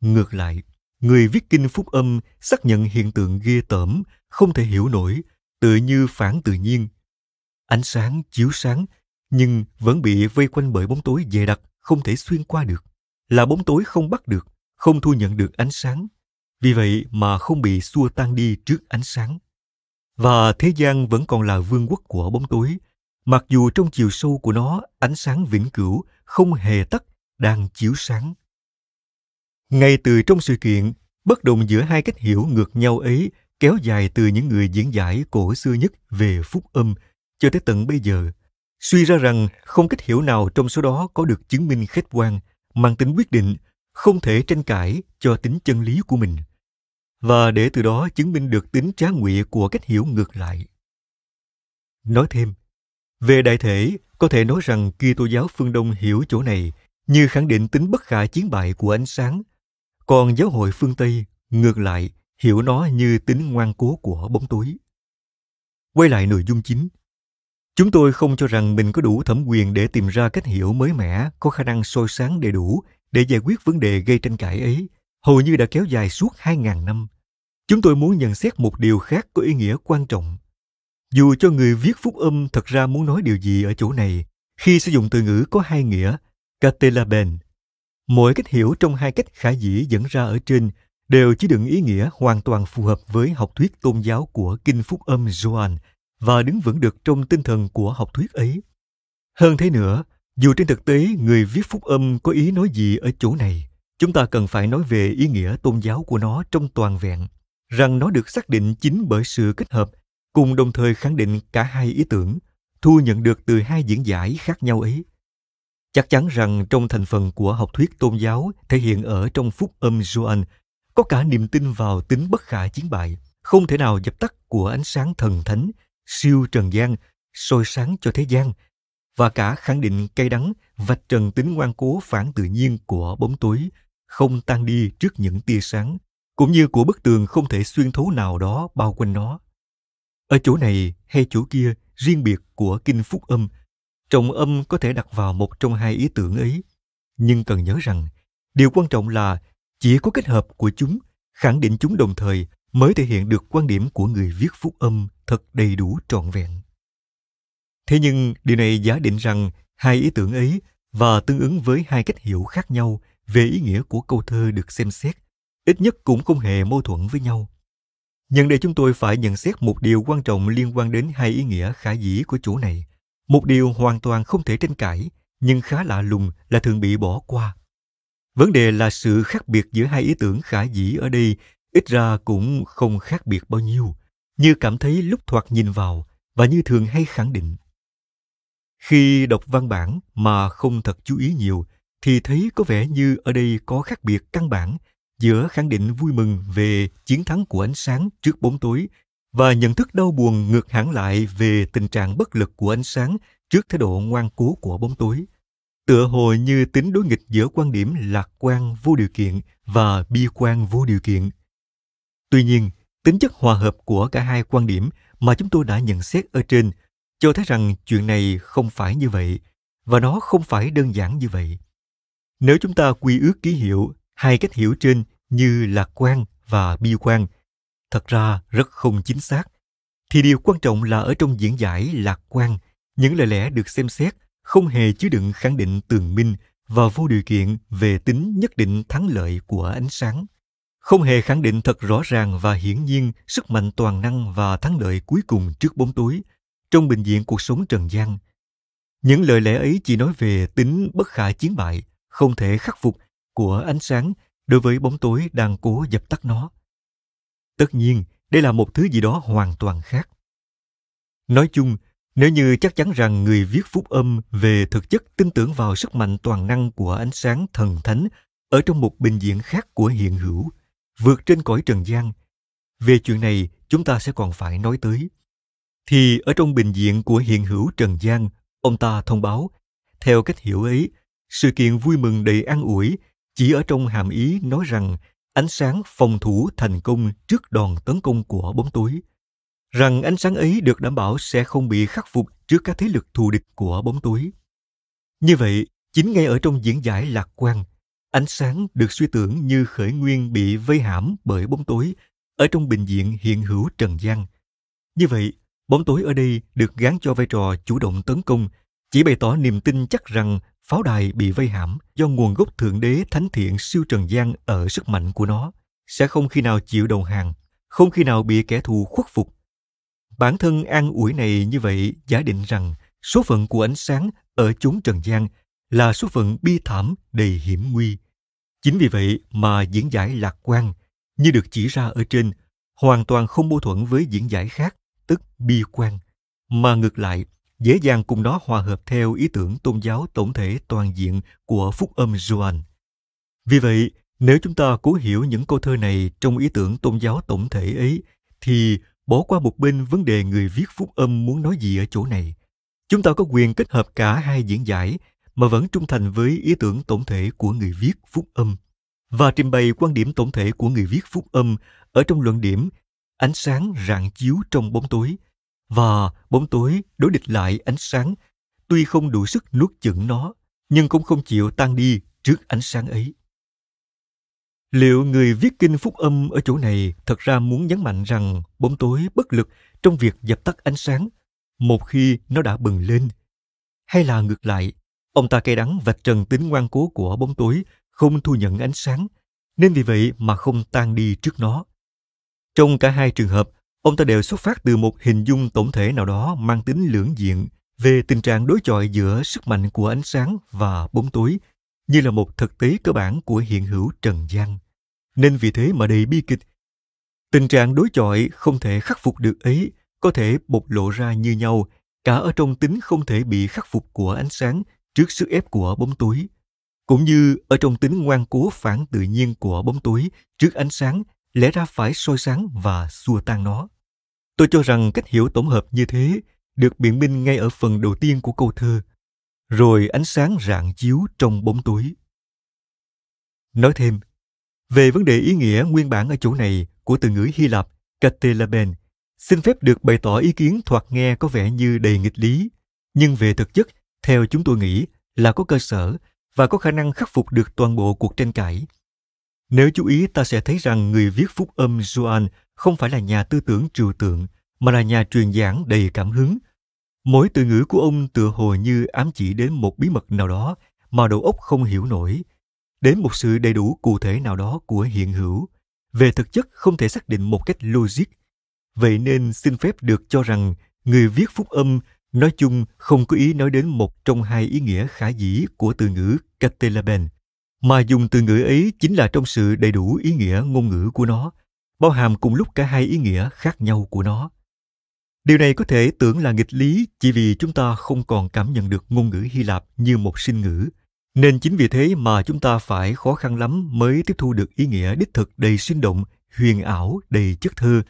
Ngược lại, người viết kinh phúc âm xác nhận hiện tượng ghê tởm, không thể hiểu nổi, tự như phản tự nhiên. Ánh sáng chiếu sáng nhưng vẫn bị vây quanh bởi bóng tối dày đặc không thể xuyên qua được là bóng tối không bắt được không thu nhận được ánh sáng vì vậy mà không bị xua tan đi trước ánh sáng. Và thế gian vẫn còn là vương quốc của bóng tối, mặc dù trong chiều sâu của nó ánh sáng vĩnh cửu không hề tắt, đang chiếu sáng. Ngay từ trong sự kiện, bất đồng giữa hai cách hiểu ngược nhau ấy kéo dài từ những người diễn giải cổ xưa nhất về phúc âm cho tới tận bây giờ. Suy ra rằng không cách hiểu nào trong số đó có được chứng minh khách quan, mang tính quyết định, không thể tranh cãi cho tính chân lý của mình và để từ đó chứng minh được tính trá ngụy của cách hiểu ngược lại. Nói thêm về đại thể có thể nói rằng Kitô giáo phương Đông hiểu chỗ này như khẳng định tính bất khả chiến bại của ánh sáng, còn giáo hội phương Tây ngược lại hiểu nó như tính ngoan cố của bóng tối. Quay lại nội dung chính, Chúng tôi không cho rằng mình có đủ thẩm quyền để tìm ra cách hiểu mới mẻ, có khả năng soi sáng đầy đủ để giải quyết vấn đề gây tranh cãi ấy, hầu như đã kéo dài suốt 2.000 năm. Chúng tôi muốn nhận xét một điều khác có ý nghĩa quan trọng. Dù cho người viết phúc âm thật ra muốn nói điều gì ở chỗ này, khi sử dụng từ ngữ có hai nghĩa, katelaben, mỗi cách hiểu trong hai cách khả dĩ dẫn ra ở trên đều chỉ đựng ý nghĩa hoàn toàn phù hợp với học thuyết tôn giáo của Kinh Phúc Âm Gioan và đứng vững được trong tinh thần của học thuyết ấy. Hơn thế nữa, dù trên thực tế người viết phúc âm có ý nói gì ở chỗ này, chúng ta cần phải nói về ý nghĩa tôn giáo của nó trong toàn vẹn, rằng nó được xác định chính bởi sự kết hợp cùng đồng thời khẳng định cả hai ý tưởng thu nhận được từ hai diễn giải khác nhau ấy. Chắc chắn rằng trong thành phần của học thuyết tôn giáo thể hiện ở trong phúc âm Gioan có cả niềm tin vào tính bất khả chiến bại, không thể nào dập tắt của ánh sáng thần thánh siêu trần gian, soi sáng cho thế gian, và cả khẳng định cay đắng vạch trần tính ngoan cố phản tự nhiên của bóng tối, không tan đi trước những tia sáng, cũng như của bức tường không thể xuyên thấu nào đó bao quanh nó. Ở chỗ này hay chỗ kia riêng biệt của kinh phúc âm, trọng âm có thể đặt vào một trong hai ý tưởng ấy, nhưng cần nhớ rằng điều quan trọng là chỉ có kết hợp của chúng khẳng định chúng đồng thời mới thể hiện được quan điểm của người viết phúc âm thật đầy đủ trọn vẹn. Thế nhưng điều này giả định rằng hai ý tưởng ấy và tương ứng với hai cách hiểu khác nhau về ý nghĩa của câu thơ được xem xét, ít nhất cũng không hề mâu thuẫn với nhau. Nhân đây chúng tôi phải nhận xét một điều quan trọng liên quan đến hai ý nghĩa khả dĩ của chỗ này. Một điều hoàn toàn không thể tranh cãi, nhưng khá lạ lùng là thường bị bỏ qua. Vấn đề là sự khác biệt giữa hai ý tưởng khả dĩ ở đây ít ra cũng không khác biệt bao nhiêu, như cảm thấy lúc thoạt nhìn vào và như thường hay khẳng định. Khi đọc văn bản mà không thật chú ý nhiều, thì thấy có vẻ như ở đây có khác biệt căn bản giữa khẳng định vui mừng về chiến thắng của ánh sáng trước bóng tối và nhận thức đau buồn ngược hẳn lại về tình trạng bất lực của ánh sáng trước thái độ ngoan cố của bóng tối. Tựa hồ như tính đối nghịch giữa quan điểm lạc quan vô điều kiện và bi quan vô điều kiện. Tuy nhiên, tính chất hòa hợp của cả hai quan điểm mà chúng tôi đã nhận xét ở trên cho thấy rằng chuyện này không phải như vậy và nó không phải đơn giản như vậy. Nếu chúng ta quy ước ký hiệu, hai cách hiểu trên như lạc quan và bi quan, thật ra rất không chính xác. Thì điều quan trọng là ở trong diễn giải lạc quan, những lời lẽ được xem xét không hề chứa đựng khẳng định tường minh và vô điều kiện về tính nhất định thắng lợi của ánh sáng. Không hề khẳng định thật rõ ràng và hiển nhiên sức mạnh toàn năng và thắng lợi cuối cùng trước bóng tối, trong bình diện cuộc sống trần gian. Những lời lẽ ấy chỉ nói về tính bất khả chiến bại không thể khắc phục của ánh sáng đối với bóng tối đang cố dập tắt nó. Tất nhiên, đây là một thứ gì đó hoàn toàn khác. Nói chung, nếu như chắc chắn rằng người viết phúc âm về thực chất tin tưởng vào sức mạnh toàn năng của ánh sáng thần thánh ở trong một bình diện khác của hiện hữu, vượt trên cõi trần gian, về chuyện này chúng ta sẽ còn phải nói tới. Thì ở trong bình diện của hiện hữu trần gian, ông ta thông báo, theo cách hiểu ấy, sự kiện vui mừng đầy an ủi, chỉ ở trong hàm ý nói rằng ánh sáng phòng thủ thành công trước đòn tấn công của bóng tối. Rằng ánh sáng ấy được đảm bảo sẽ không bị khắc phục trước các thế lực thù địch của bóng tối. Như vậy, chính ngay ở trong diễn giải lạc quan, ánh sáng được suy tưởng như khởi nguyên bị vây hãm bởi bóng tối ở trong bình diện hiện hữu trần gian như vậy, bóng tối ở đây được gán cho vai trò chủ động tấn công, chỉ bày tỏ niềm tin chắc rằng pháo đài bị vây hãm do nguồn gốc thượng đế thánh thiện siêu trần gian ở sức mạnh của nó. Sẽ không khi nào chịu đầu hàng, không khi nào bị kẻ thù khuất phục. Bản thân an ủi này như vậy giả định rằng số phận của ánh sáng ở chốn trần gian là số phận bi thảm đầy hiểm nguy. Chính vì vậy mà diễn giải lạc quan như được chỉ ra ở trên hoàn toàn không mâu thuẫn với diễn giải khác, tức bi quan. Mà ngược lại dễ dàng cùng nó hòa hợp theo ý tưởng tôn giáo tổng thể toàn diện của phúc âm Gioan. Vì vậy, nếu chúng ta cố hiểu những câu thơ này trong ý tưởng tôn giáo tổng thể ấy, thì bỏ qua một bên vấn đề người viết phúc âm muốn nói gì ở chỗ này. Chúng ta có quyền kết hợp cả hai diễn giải mà vẫn trung thành với ý tưởng tổng thể của người viết phúc âm và trình bày quan điểm tổng thể của người viết phúc âm ở trong luận điểm ánh sáng rạng chiếu trong bóng tối và bóng tối đối địch lại ánh sáng. Tuy không đủ sức nuốt chửng nó, nhưng cũng không chịu tan đi trước ánh sáng ấy. Liệu người viết kinh phúc âm ở chỗ này thật ra muốn nhấn mạnh rằng bóng tối bất lực trong việc dập tắt ánh sáng, một khi nó đã bừng lên? Hay là ngược lại, ông ta cay đắng vạch trần tính ngoan cố của bóng tối không thu nhận ánh sáng, nên vì vậy mà không tan đi trước nó? Trong cả hai trường hợp ông ta đều xuất phát từ một hình dung tổng thể nào đó mang tính lưỡng diện về tình trạng đối chọi giữa sức mạnh của ánh sáng và bóng tối, như là một thực tế cơ bản của hiện hữu trần gian. Nên vì thế mà đầy bi kịch, tình trạng đối chọi không thể khắc phục được ấy, có thể bộc lộ ra như nhau, cả ở trong tính không thể bị khắc phục của ánh sáng trước sức ép của bóng tối, cũng như ở trong tính ngoan cố phản tự nhiên của bóng tối trước ánh sáng lẽ ra phải soi sáng và xua tan nó. Tôi cho rằng cách hiểu tổng hợp như thế được biện minh ngay ở phần đầu tiên của câu thơ, rồi ánh sáng rạng chiếu trong bóng tối. Nói thêm, về vấn đề ý nghĩa nguyên bản ở chỗ này của từ ngữ Hy Lạp katelaben, xin phép được bày tỏ ý kiến thoạt nghe có vẻ như đầy nghịch lý, nhưng về thực chất, theo chúng tôi nghĩ là có cơ sở và có khả năng khắc phục được toàn bộ cuộc tranh cãi nếu chú ý ta sẽ thấy rằng người viết phúc âm Joan không phải là nhà tư tưởng trừu tượng, mà là nhà truyền giảng đầy cảm hứng. Mỗi từ ngữ của ông tựa hồ như ám chỉ đến một bí mật nào đó mà đầu óc không hiểu nổi. đến một sự đầy đủ cụ thể nào đó của hiện hữu về thực chất không thể xác định một cách logic vậy nên xin phép được cho rằng người viết phúc âm nói chung không có ý nói đến một trong hai ý nghĩa khả dĩ của từ ngữ katelaben mà dùng từ ngữ ấy chính là trong sự đầy đủ ý nghĩa ngôn ngữ của nó, bao hàm cùng lúc cả hai ý nghĩa khác nhau của nó. Điều này có thể tưởng là nghịch lý chỉ vì chúng ta không còn cảm nhận được ngôn ngữ hy lạp như một sinh ngữ. Nên chính vì thế mà chúng ta phải khó khăn lắm mới tiếp thu được ý nghĩa đích thực đầy sinh động, huyền ảo, đầy chất thơ,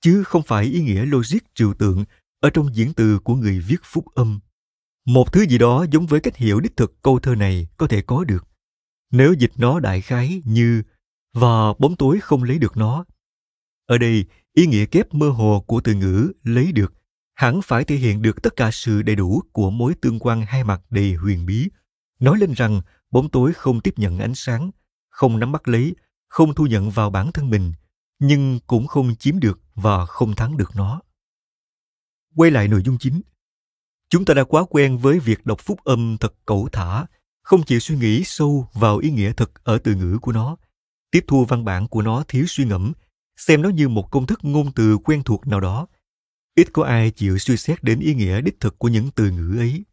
chứ không phải ý nghĩa logic trừu tượng ở trong diễn từ của người viết phúc âm. Một thứ gì đó giống với cách hiểu đích thực câu thơ này có thể có được nếu dịch nó đại khái như và bóng tối không lấy được nó. Ở đây, ý nghĩa kép mơ hồ của từ ngữ lấy được hẳn phải thể hiện được tất cả sự đầy đủ của mối tương quan hai mặt đầy huyền bí. Nói lên rằng, bóng tối không tiếp nhận ánh sáng, không nắm bắt lấy, không thu nhận vào bản thân mình, nhưng cũng không chiếm được và không thắng được nó. Quay lại nội dung chính. Chúng ta đã quá quen với việc đọc phúc âm thật cẩu thả không chịu suy nghĩ sâu vào ý nghĩa thực ở từ ngữ của nó. Tiếp thu văn bản của nó thiếu suy ngẫm, xem nó như một công thức ngôn từ quen thuộc nào đó. Ít có ai chịu suy xét đến ý nghĩa đích thực của những từ ngữ ấy.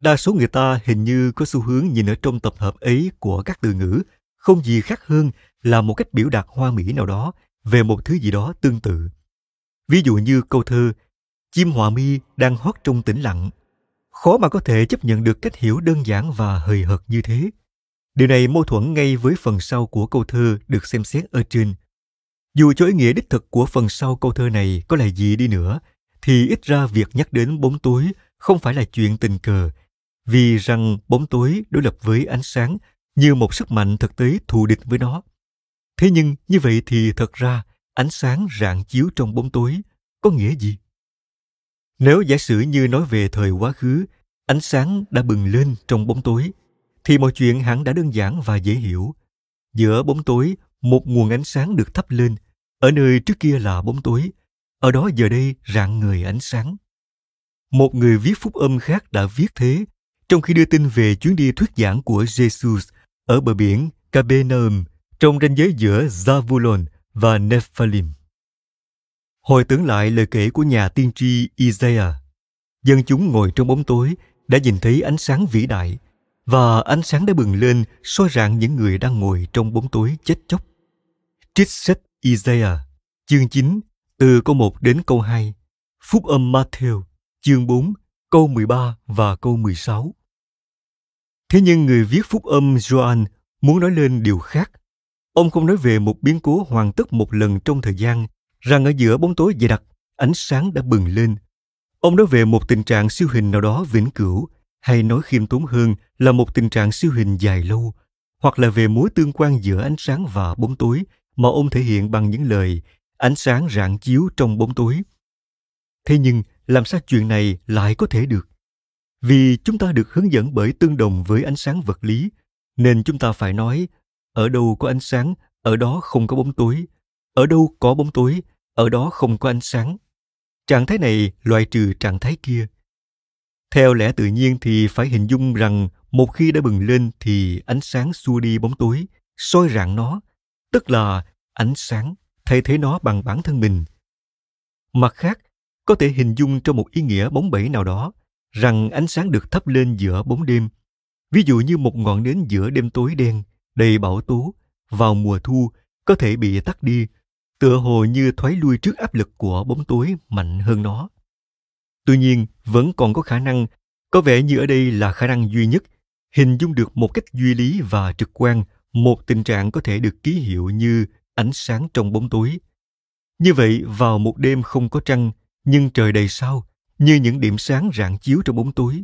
Đa số người ta hình như có xu hướng nhìn ở trong tập hợp ấy của các từ ngữ, không gì khác hơn là một cách biểu đạt hoa mỹ nào đó về một thứ gì đó tương tự. Ví dụ như câu thơ, chim họa mi đang hót trong tĩnh lặng khó mà có thể chấp nhận được cách hiểu đơn giản và hời hợt như thế. Điều này mâu thuẫn ngay với phần sau của câu thơ được xem xét ở trên. Dù cho ý nghĩa đích thực của phần sau câu thơ này có là gì đi nữa, thì ít ra việc nhắc đến bóng tối không phải là chuyện tình cờ. Vì rằng bóng tối đối lập với ánh sáng như một sức mạnh thực tế thù địch với nó. Thế nhưng như vậy thì thật ra ánh sáng rạng chiếu trong bóng tối có nghĩa gì? Nếu giả sử như nói về thời quá khứ, ánh sáng đã bừng lên trong bóng tối, thì mọi chuyện hẳn đã đơn giản và dễ hiểu. Giữa bóng tối, một nguồn ánh sáng được thắp lên. Ở nơi trước kia là bóng tối, ở đó giờ đây rạng người ánh sáng. Một người viết phúc âm khác đã viết thế, trong khi đưa tin về chuyến đi thuyết giảng của Jesus ở bờ biển Capernaum, trong ranh giới giữa Zavulon và Nephilim. Hồi tưởng lại lời kể của nhà tiên tri Isaiah, dân chúng ngồi trong bóng tối đã nhìn thấy ánh sáng vĩ đại và ánh sáng đã bừng lên soi rạng những người đang ngồi trong bóng tối chết chóc. Trích sách Isaiah, chương 9, từ câu 1 đến câu 2, Phúc âm Matthew, chương 4, câu 13 và câu 16. Thế nhưng người viết phúc âm Joan muốn nói lên điều khác. Ông không nói về một biến cố hoàn tất một lần trong thời gian, rằng ở giữa bóng tối dày đặc, ánh sáng đã bừng lên. Ông nói về một tình trạng siêu hình nào đó vĩnh cửu, hay nói khiêm tốn hơn là một tình trạng siêu hình dài lâu, hoặc là về mối tương quan giữa ánh sáng và bóng tối mà ông thể hiện bằng những lời ánh sáng rạng chiếu trong bóng tối. Thế nhưng, làm sao chuyện này lại có thể được? Vì chúng ta được hướng dẫn bởi tương đồng với ánh sáng vật lý, nên chúng ta phải nói ở đâu có ánh sáng, ở đó không có bóng tối. Ở đâu có bóng tối, ở đó không có ánh sáng. Trạng thái này loại trừ trạng thái kia. Theo lẽ tự nhiên thì phải hình dung rằng một khi đã bừng lên thì ánh sáng xua đi bóng tối, soi rạng nó, tức là ánh sáng thay thế nó bằng bản thân mình. Mặt khác, có thể hình dung trong một ý nghĩa bóng bẩy nào đó rằng ánh sáng được thắp lên giữa bóng đêm ví dụ như một ngọn nến giữa đêm tối đen đầy bão tố vào mùa thu có thể bị tắt đi tựa hồ như thoái lui trước áp lực của bóng tối mạnh hơn nó. Tuy nhiên, vẫn còn có khả năng, có vẻ như ở đây là khả năng duy nhất, hình dung được một cách duy lý và trực quan một tình trạng có thể được ký hiệu như ánh sáng trong bóng tối. Như vậy, vào một đêm không có trăng, nhưng trời đầy sao, như những điểm sáng rạng chiếu trong bóng tối.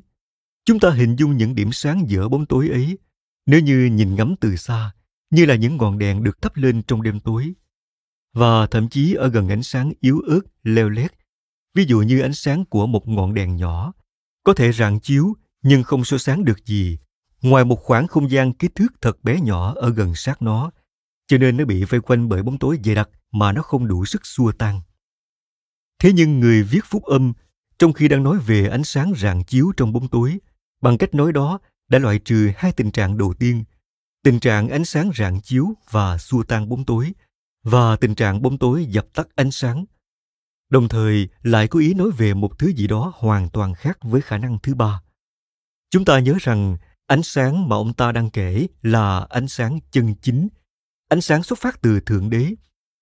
Chúng ta hình dung những điểm sáng giữa bóng tối ấy, nếu như nhìn ngắm từ xa, như là những ngọn đèn được thắp lên trong đêm tối và thậm chí ở gần ánh sáng yếu ớt, leo lét. Ví dụ như ánh sáng của một ngọn đèn nhỏ, có thể rạng chiếu nhưng không soi sáng được gì. Ngoài một khoảng không gian kích thước thật bé nhỏ ở gần sát nó, cho nên nó bị vây quanh bởi bóng tối dày đặc mà nó không đủ sức xua tan. Thế nhưng người viết phúc âm, trong khi đang nói về ánh sáng rạng chiếu trong bóng tối, bằng cách nói đó đã loại trừ hai tình trạng đầu tiên, tình trạng ánh sáng rạng chiếu và xua tan bóng tối và tình trạng bóng tối dập tắt ánh sáng. Đồng thời lại có ý nói về một thứ gì đó hoàn toàn khác với khả năng thứ ba. Chúng ta nhớ rằng, ánh sáng mà ông ta đang kể là ánh sáng chân chính, ánh sáng xuất phát từ thượng đế,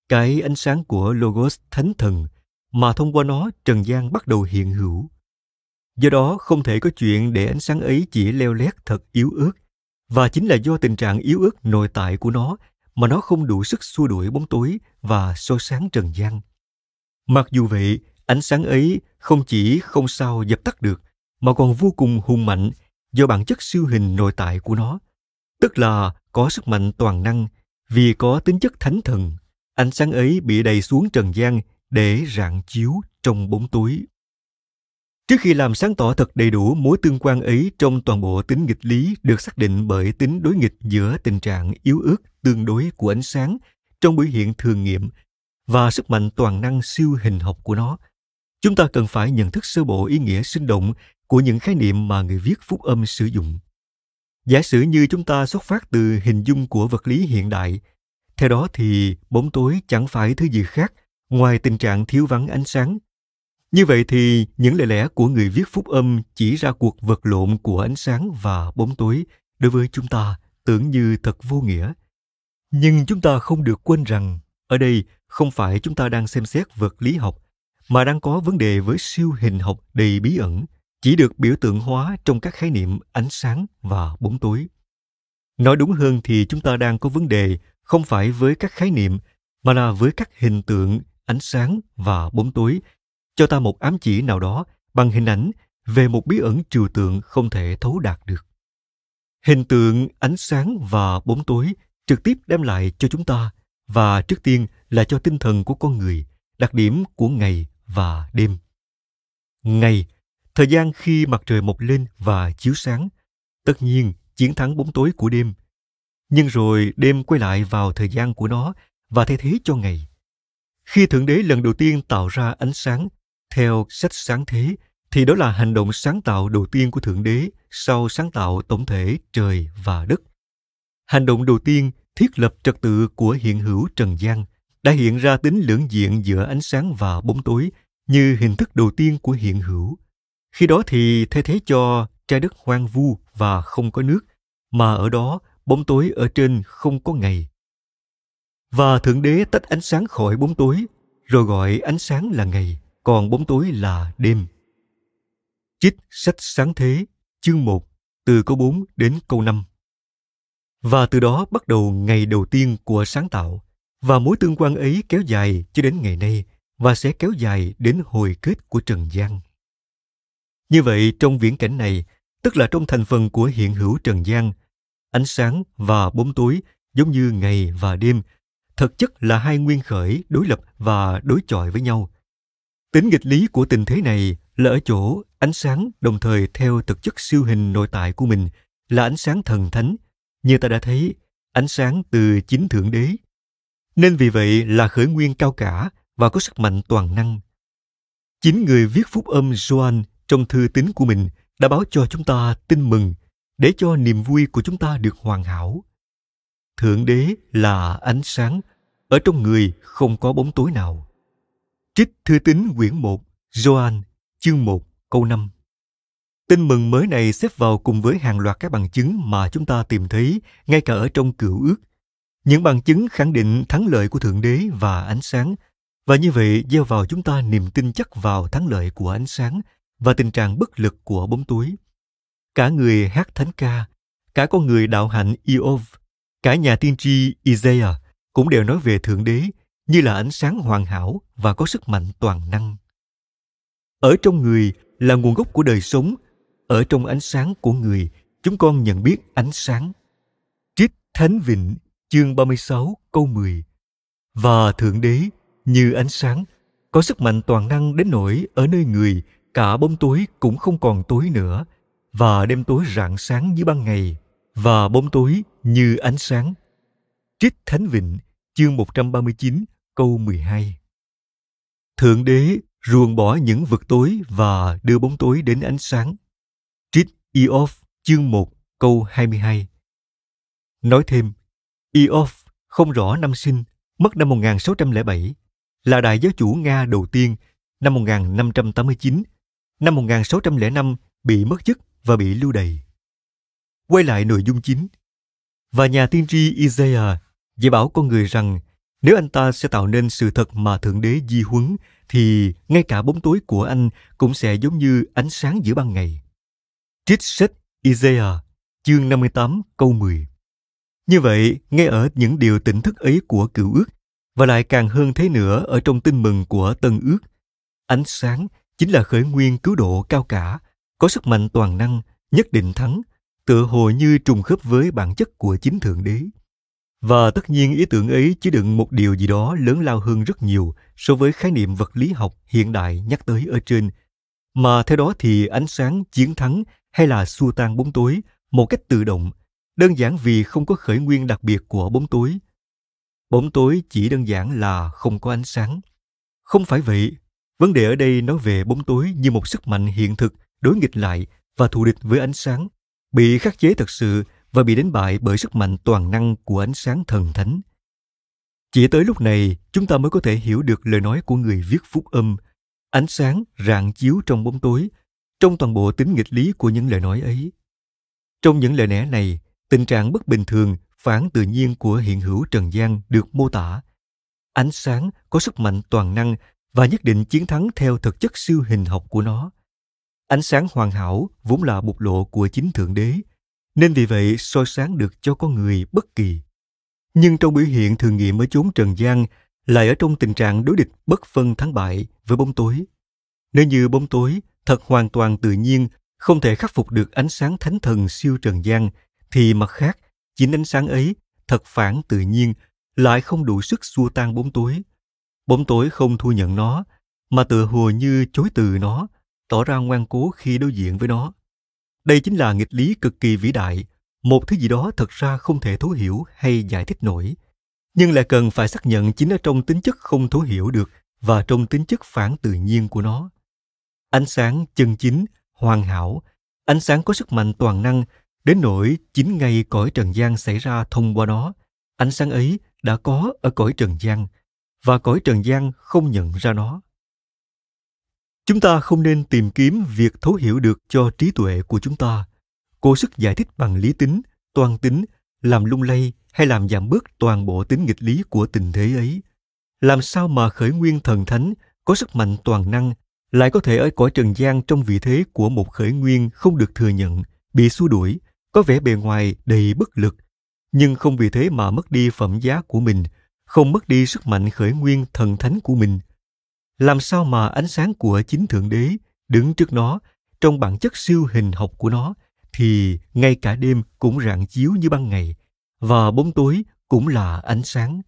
cái ánh sáng của logos thánh thần mà thông qua nó trần gian bắt đầu hiện hữu. Do đó không thể có chuyện để ánh sáng ấy chỉ leo lét thật yếu ớt, và chính là do tình trạng yếu ớt nội tại của nó mà nó không đủ sức xua đuổi bóng tối và soi sáng trần gian. Mặc dù vậy, ánh sáng ấy không chỉ không sao dập tắt được, mà còn vô cùng hùng mạnh do bản chất siêu hình nội tại của nó. Tức là có sức mạnh toàn năng, vì có tính chất thánh thần, ánh sáng ấy bị đầy xuống trần gian để rạng chiếu trong bóng tối. Trước khi làm sáng tỏ thật đầy đủ mối tương quan ấy trong toàn bộ tính nghịch lý được xác định bởi tính đối nghịch giữa tình trạng yếu ớt tương đối của ánh sáng trong biểu hiện thường nghiệm và sức mạnh toàn năng siêu hình học của nó, chúng ta cần phải nhận thức sơ bộ ý nghĩa sinh động của những khái niệm mà người viết phúc âm sử dụng. Giả sử như chúng ta xuất phát từ hình dung của vật lý hiện đại, theo đó thì bóng tối chẳng phải thứ gì khác ngoài tình trạng thiếu vắng ánh sáng như vậy thì những lời lẽ của người viết phúc âm chỉ ra cuộc vật lộn của ánh sáng và bóng tối đối với chúng ta tưởng như thật vô nghĩa. Nhưng chúng ta không được quên rằng, ở đây không phải chúng ta đang xem xét vật lý học, mà đang có vấn đề với siêu hình học đầy bí ẩn, chỉ được biểu tượng hóa trong các khái niệm ánh sáng và bóng tối. Nói đúng hơn thì chúng ta đang có vấn đề không phải với các khái niệm, mà là với các hình tượng, ánh sáng và bóng tối cho ta một ám chỉ nào đó bằng hình ảnh về một bí ẩn trừu tượng không thể thấu đạt được. Hình tượng, ánh sáng và bóng tối trực tiếp đem lại cho chúng ta và trước tiên là cho tinh thần của con người đặc điểm của ngày và đêm. Ngày, thời gian khi mặt trời mọc lên và chiếu sáng, tất nhiên chiến thắng bóng tối của đêm. Nhưng rồi đêm quay lại vào thời gian của nó và thay thế cho ngày. Khi Thượng Đế lần đầu tiên tạo ra ánh sáng theo sách sáng thế, thì đó là hành động sáng tạo đầu tiên của Thượng Đế sau sáng tạo tổng thể trời và đất. Hành động đầu tiên thiết lập trật tự của hiện hữu trần gian đã hiện ra tính lưỡng diện giữa ánh sáng và bóng tối như hình thức đầu tiên của hiện hữu. Khi đó thì thay thế cho trái đất hoang vu và không có nước, mà ở đó bóng tối ở trên không có ngày. Và Thượng Đế tách ánh sáng khỏi bóng tối, rồi gọi ánh sáng là ngày còn bóng tối là đêm. Trích sách sáng thế, chương 1, từ câu 4 đến câu 5. Và từ đó bắt đầu ngày đầu tiên của sáng tạo, và mối tương quan ấy kéo dài cho đến ngày nay và sẽ kéo dài đến hồi kết của trần gian. Như vậy, trong viễn cảnh này, tức là trong thành phần của hiện hữu trần gian, ánh sáng và bóng tối giống như ngày và đêm, thực chất là hai nguyên khởi đối lập và đối chọi với nhau – Tính nghịch lý của tình thế này là ở chỗ ánh sáng đồng thời theo thực chất siêu hình nội tại của mình là ánh sáng thần thánh, như ta đã thấy, ánh sáng từ chính Thượng Đế. Nên vì vậy là khởi nguyên cao cả và có sức mạnh toàn năng. Chính người viết phúc âm Gioan trong thư tín của mình đã báo cho chúng ta tin mừng để cho niềm vui của chúng ta được hoàn hảo. Thượng Đế là ánh sáng, ở trong người không có bóng tối nào. Trích Thư tín quyển 1, Gioan, chương 1, câu 5. Tin mừng mới này xếp vào cùng với hàng loạt các bằng chứng mà chúng ta tìm thấy ngay cả ở trong cựu ước. Những bằng chứng khẳng định thắng lợi của Thượng Đế và ánh sáng, và như vậy gieo vào chúng ta niềm tin chắc vào thắng lợi của ánh sáng và tình trạng bất lực của bóng tối. Cả người hát thánh ca, cả con người đạo hạnh Eov, cả nhà tiên tri Isaiah cũng đều nói về Thượng Đế như là ánh sáng hoàn hảo và có sức mạnh toàn năng. Ở trong người là nguồn gốc của đời sống, ở trong ánh sáng của người, chúng con nhận biết ánh sáng. Trích Thánh Vịnh, chương 36, câu 10. Và Thượng Đế, như ánh sáng, có sức mạnh toàn năng đến nỗi ở nơi người, cả bóng tối cũng không còn tối nữa, và đêm tối rạng sáng như ban ngày, và bóng tối như ánh sáng. Trích Thánh Vịnh, chương 139, câu 12. Thượng đế ruồng bỏ những vực tối và đưa bóng tối đến ánh sáng. Trích Iov chương 1 câu 22. Nói thêm, Iov không rõ năm sinh, mất năm 1607, là đại giáo chủ Nga đầu tiên năm 1589, năm 1605 bị mất chức và bị lưu đày. Quay lại nội dung chính. Và nhà tiên tri Isaiah dạy bảo con người rằng nếu anh ta sẽ tạo nên sự thật mà Thượng Đế di huấn, thì ngay cả bóng tối của anh cũng sẽ giống như ánh sáng giữa ban ngày. Trích sách Isaiah, chương 58, câu 10. Như vậy, ngay ở những điều tỉnh thức ấy của cựu ước, và lại càng hơn thế nữa ở trong tin mừng của tân ước, ánh sáng chính là khởi nguyên cứu độ cao cả, có sức mạnh toàn năng, nhất định thắng, tựa hồ như trùng khớp với bản chất của chính Thượng Đế. Và tất nhiên ý tưởng ấy chứa đựng một điều gì đó lớn lao hơn rất nhiều so với khái niệm vật lý học hiện đại nhắc tới ở trên. Mà theo đó thì ánh sáng chiến thắng hay là xua tan bóng tối một cách tự động, đơn giản vì không có khởi nguyên đặc biệt của bóng tối. Bóng tối chỉ đơn giản là không có ánh sáng. Không phải vậy, vấn đề ở đây nói về bóng tối như một sức mạnh hiện thực đối nghịch lại và thù địch với ánh sáng, bị khắc chế thật sự và bị đánh bại bởi sức mạnh toàn năng của ánh sáng thần thánh. Chỉ tới lúc này, chúng ta mới có thể hiểu được lời nói của người viết phúc âm, ánh sáng rạng chiếu trong bóng tối, trong toàn bộ tính nghịch lý của những lời nói ấy. Trong những lời lẽ này, tình trạng bất bình thường, phản tự nhiên của hiện hữu trần gian được mô tả. Ánh sáng có sức mạnh toàn năng và nhất định chiến thắng theo thực chất siêu hình học của nó. Ánh sáng hoàn hảo vốn là bộc lộ của chính Thượng Đế, nên vì vậy soi sáng được cho con người bất kỳ. Nhưng trong biểu hiện thường nghiệm ở chốn trần gian lại ở trong tình trạng đối địch bất phân thắng bại với bóng tối. Nếu như bóng tối thật hoàn toàn tự nhiên không thể khắc phục được ánh sáng thánh thần siêu trần gian, thì mặt khác, chính ánh sáng ấy thật phản tự nhiên lại không đủ sức xua tan bóng tối. Bóng tối không thu nhận nó, mà tựa hồ như chối từ nó, tỏ ra ngoan cố khi đối diện với nó. Đây chính là nghịch lý cực kỳ vĩ đại, một thứ gì đó thật ra không thể thấu hiểu hay giải thích nổi, nhưng lại cần phải xác nhận chính ở trong tính chất không thấu hiểu được và trong tính chất phản tự nhiên của nó. Ánh sáng chân chính, hoàn hảo, ánh sáng có sức mạnh toàn năng, đến nỗi chính ngay cõi trần gian xảy ra thông qua nó, ánh sáng ấy đã có ở cõi trần gian, và cõi trần gian không nhận ra nó. Chúng ta không nên tìm kiếm việc thấu hiểu được cho trí tuệ của chúng ta, cố sức giải thích bằng lý tính, toan tính, làm lung lay hay làm giảm bớt toàn bộ tính nghịch lý của tình thế ấy. Làm sao mà khởi nguyên thần thánh có sức mạnh toàn năng lại có thể ở cõi trần gian trong vị thế của một khởi nguyên không được thừa nhận, bị xua đuổi, có vẻ bề ngoài đầy bất lực, nhưng không vì thế mà mất đi phẩm giá của mình, không mất đi sức mạnh khởi nguyên thần thánh của mình – làm sao mà ánh sáng của chính thượng đế đứng trước nó trong bản chất siêu hình học của nó thì ngay cả đêm cũng rạng chiếu như ban ngày và bóng tối cũng là ánh sáng.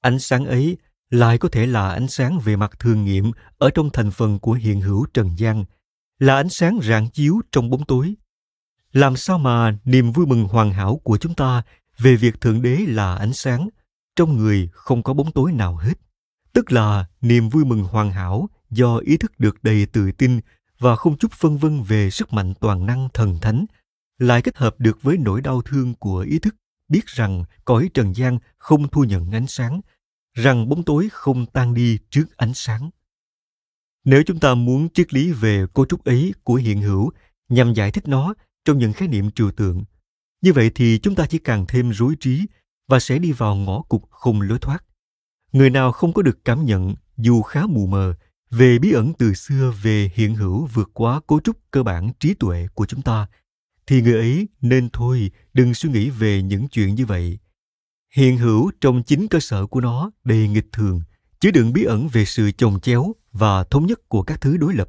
Ánh sáng ấy lại có thể là ánh sáng về mặt thường nghiệm ở trong thành phần của hiện hữu trần gian, là ánh sáng rạng chiếu trong bóng tối. Làm sao mà niềm vui mừng hoàn hảo của chúng ta về việc thượng đế là ánh sáng trong người không có bóng tối nào hết? Tức là niềm vui mừng hoàn hảo do ý thức được đầy tự tin và không chút phân vân về sức mạnh toàn năng thần thánh lại kết hợp được với nỗi đau thương của ý thức biết rằng cõi trần gian không thu nhận ánh sáng rằng bóng tối không tan đi trước ánh sáng. Nếu chúng ta muốn triết lý về cấu trúc ấy của hiện hữu nhằm giải thích nó trong những khái niệm trừu tượng, như vậy thì chúng ta chỉ càng thêm rối trí và sẽ đi vào ngõ cụt không lối thoát. Người nào không có được cảm nhận, dù khá mù mờ, về bí ẩn từ xưa về hiện hữu vượt quá cấu trúc cơ bản trí tuệ của chúng ta, thì người ấy nên thôi đừng suy nghĩ về những chuyện như vậy hiện hữu trong chính cơ sở của nó đầy nghịch thường chứa đựng bí ẩn về sự chồng chéo và thống nhất của các thứ đối lập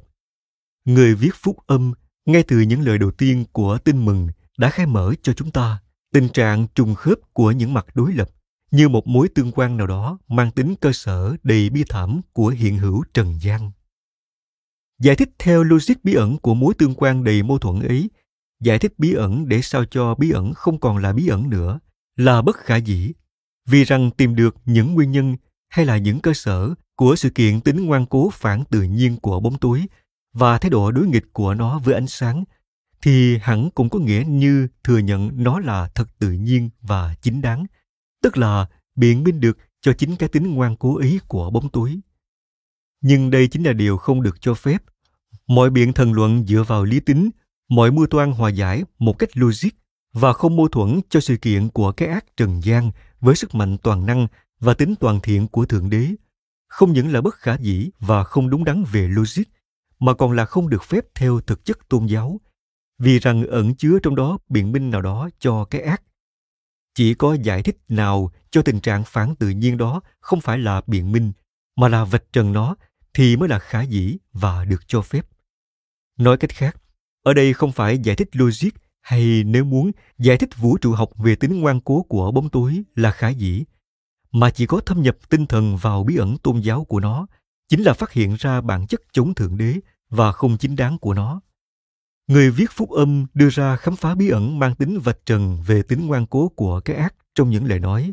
người viết phúc âm ngay từ những lời đầu tiên của tin mừng đã khai mở cho chúng ta tình trạng trùng khớp của những mặt đối lập như một mối tương quan nào đó mang tính cơ sở đầy bi thảm của hiện hữu trần gian. Giải thích theo logic bí ẩn của mối tương quan đầy mâu thuẫn ấy, giải thích bí ẩn để sao cho bí ẩn không còn là bí ẩn nữa, là bất khả dĩ, vì rằng tìm được những nguyên nhân hay là những cơ sở của sự kiện tính ngoan cố phản tự nhiên của bóng tối và thái độ đối nghịch của nó với ánh sáng thì hẳn cũng có nghĩa như thừa nhận nó là thật tự nhiên và chính đáng, tức là biện minh được cho chính cái tính ngoan cố ý của bóng tối. Nhưng đây chính là điều không được cho phép. Mọi biện thần luận dựa vào lý tính, mọi mưu toan hòa giải một cách logic và không mâu thuẫn cho sự kiện của cái ác trần gian với sức mạnh toàn năng và tính toàn thiện của Thượng Đế, không những là bất khả dĩ và không đúng đắn về logic, mà còn là không được phép theo thực chất tôn giáo, vì rằng ẩn chứa trong đó biện minh nào đó cho cái ác. Chỉ có giải thích nào cho tình trạng phản tự nhiên đó không phải là biện minh, mà là vạch trần nó thì mới là khả dĩ và được cho phép. Nói cách khác, ở đây không phải giải thích logic hay nếu muốn giải thích vũ trụ học về tính ngoan cố của bóng tối là khả dĩ, mà chỉ có thâm nhập tinh thần vào bí ẩn tôn giáo của nó, chính là phát hiện ra bản chất chống thượng đế và không chính đáng của nó. Người viết phúc âm đưa ra khám phá bí ẩn mang tính vạch trần về tính ngoan cố của cái ác trong những lời nói.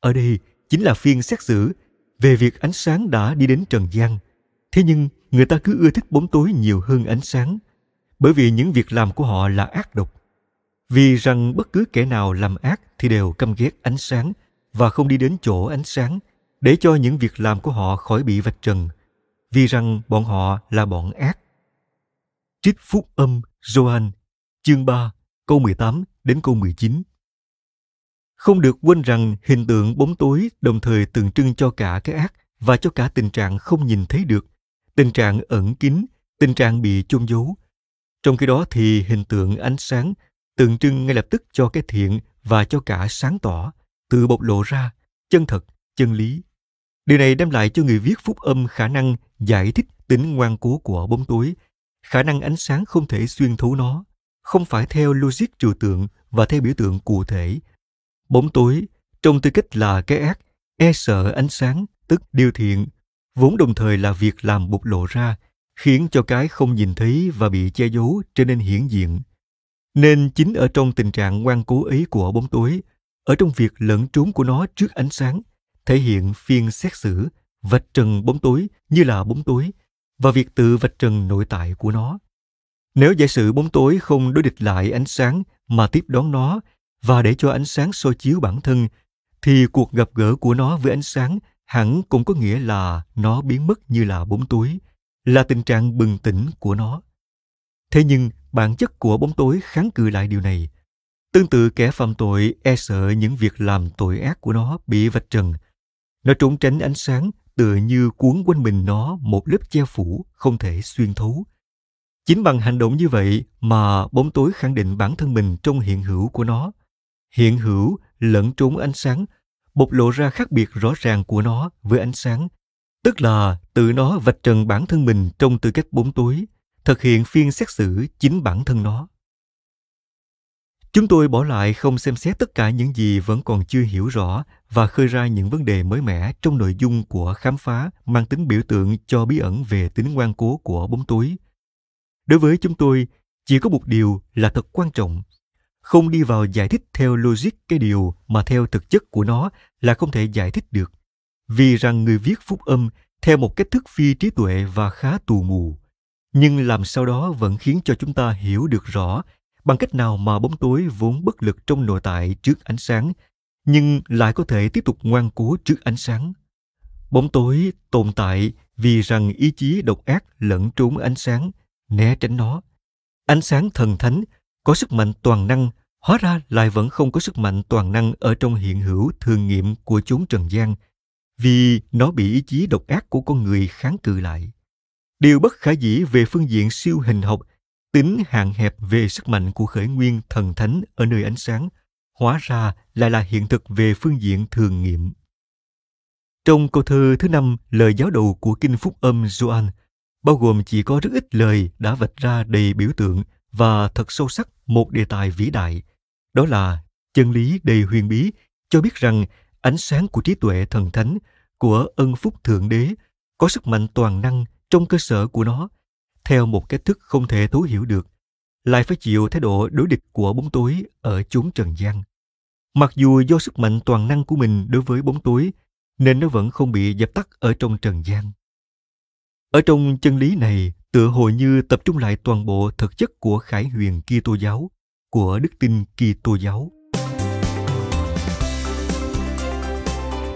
Ở đây chính là phiên xét xử về việc ánh sáng đã đi đến trần gian. Thế nhưng người ta cứ ưa thích bóng tối nhiều hơn ánh sáng, bởi vì những việc làm của họ là ác độc. Vì rằng bất cứ kẻ nào làm ác thì đều căm ghét ánh sáng và không đi đến chỗ ánh sáng để cho những việc làm của họ khỏi bị vạch trần, vì rằng bọn họ là bọn ác. Trích phúc âm Joan, chương 3, câu 18 đến câu 19. Không được quên rằng hình tượng bóng tối đồng thời tượng trưng cho cả cái ác và cho cả tình trạng không nhìn thấy được, tình trạng ẩn kín, tình trạng bị chôn giấu. Trong khi đó thì hình tượng ánh sáng tượng trưng ngay lập tức cho cái thiện và cho cả sáng tỏ, tự bộc lộ ra, chân thật, chân lý. Điều này đem lại cho người viết phúc âm khả năng giải thích tính ngoan cố của bóng tối, khả năng ánh sáng không thể xuyên thấu nó, không phải theo logic trừu tượng và theo biểu tượng cụ thể. Bóng tối, trong tư cách là cái ác, e sợ ánh sáng, tức điều thiện, vốn đồng thời là việc làm bộc lộ ra, khiến cho cái không nhìn thấy và bị che giấu trở nên hiển diện. Nên chính ở trong tình trạng ngoan cố ấy của bóng tối, ở trong việc lẫn trốn của nó trước ánh sáng, thể hiện phiên xét xử, vạch trần bóng tối như là bóng tối và việc tự vạch trần nội tại của nó. Nếu giả sử bóng tối không đối địch lại ánh sáng mà tiếp đón nó và để cho ánh sáng soi chiếu bản thân, thì cuộc gặp gỡ của nó với ánh sáng hẳn cũng có nghĩa là nó biến mất như là bóng tối, là tình trạng bừng tỉnh của nó. Thế nhưng bản chất của bóng tối kháng cự lại điều này. Tương tự kẻ phạm tội e sợ những việc làm tội ác của nó bị vạch trần. Nó trốn tránh ánh sáng tựa như cuốn quanh mình nó một lớp che phủ không thể xuyên thấu. Chính bằng hành động như vậy mà bóng tối khẳng định bản thân mình trong hiện hữu của nó. Hiện hữu lẫn trốn ánh sáng, bộc lộ ra khác biệt rõ ràng của nó với ánh sáng, tức là tự nó vạch trần bản thân mình trong tư cách bóng tối, thực hiện phiên xét xử chính bản thân nó. Chúng tôi bỏ lại không xem xét tất cả những gì vẫn còn chưa hiểu rõ và khơi ra những vấn đề mới mẻ trong nội dung của khám phá mang tính biểu tượng cho bí ẩn về tính ngoan cố của bóng tối. Đối với chúng tôi, chỉ có một điều là thật quan trọng. Không đi vào giải thích theo logic cái điều mà theo thực chất của nó là không thể giải thích được. Vì rằng người viết phúc âm theo một cách thức phi trí tuệ và khá tù mù. Nhưng làm sao đó vẫn khiến cho chúng ta hiểu được rõ bằng cách nào mà bóng tối vốn bất lực trong nội tại trước ánh sáng, nhưng lại có thể tiếp tục ngoan cố trước ánh sáng. Bóng tối tồn tại vì rằng ý chí độc ác lẫn trốn ánh sáng, né tránh nó. Ánh sáng thần thánh có sức mạnh toàn năng, hóa ra lại vẫn không có sức mạnh toàn năng ở trong hiện hữu thường nghiệm của chúng trần gian vì nó bị ý chí độc ác của con người kháng cự lại. Điều bất khả dĩ về phương diện siêu hình học, tính hạn hẹp về sức mạnh của khởi nguyên thần thánh ở nơi ánh sáng, hóa ra lại là hiện thực về phương diện thường nghiệm. Trong câu thơ thứ năm, lời giáo đầu của kinh phúc âm Gioan, bao gồm chỉ có rất ít lời đã vạch ra đầy biểu tượng và thật sâu sắc một đề tài vĩ đại, đó là chân lý đầy huyền bí, cho biết rằng ánh sáng của trí tuệ thần thánh của ân phúc thượng đế có sức mạnh toàn năng trong cơ sở của nó theo một cách thức không thể thấu hiểu được, lại phải chịu thái độ đối địch của bóng tối ở chốn trần gian. Mặc dù do sức mạnh toàn năng của mình đối với bóng tối, nên nó vẫn không bị dập tắt ở trong trần gian. Ở trong chân lý này, tựa hồ như tập trung lại toàn bộ thực chất của khải huyền Kitô giáo, của đức tin Kitô giáo.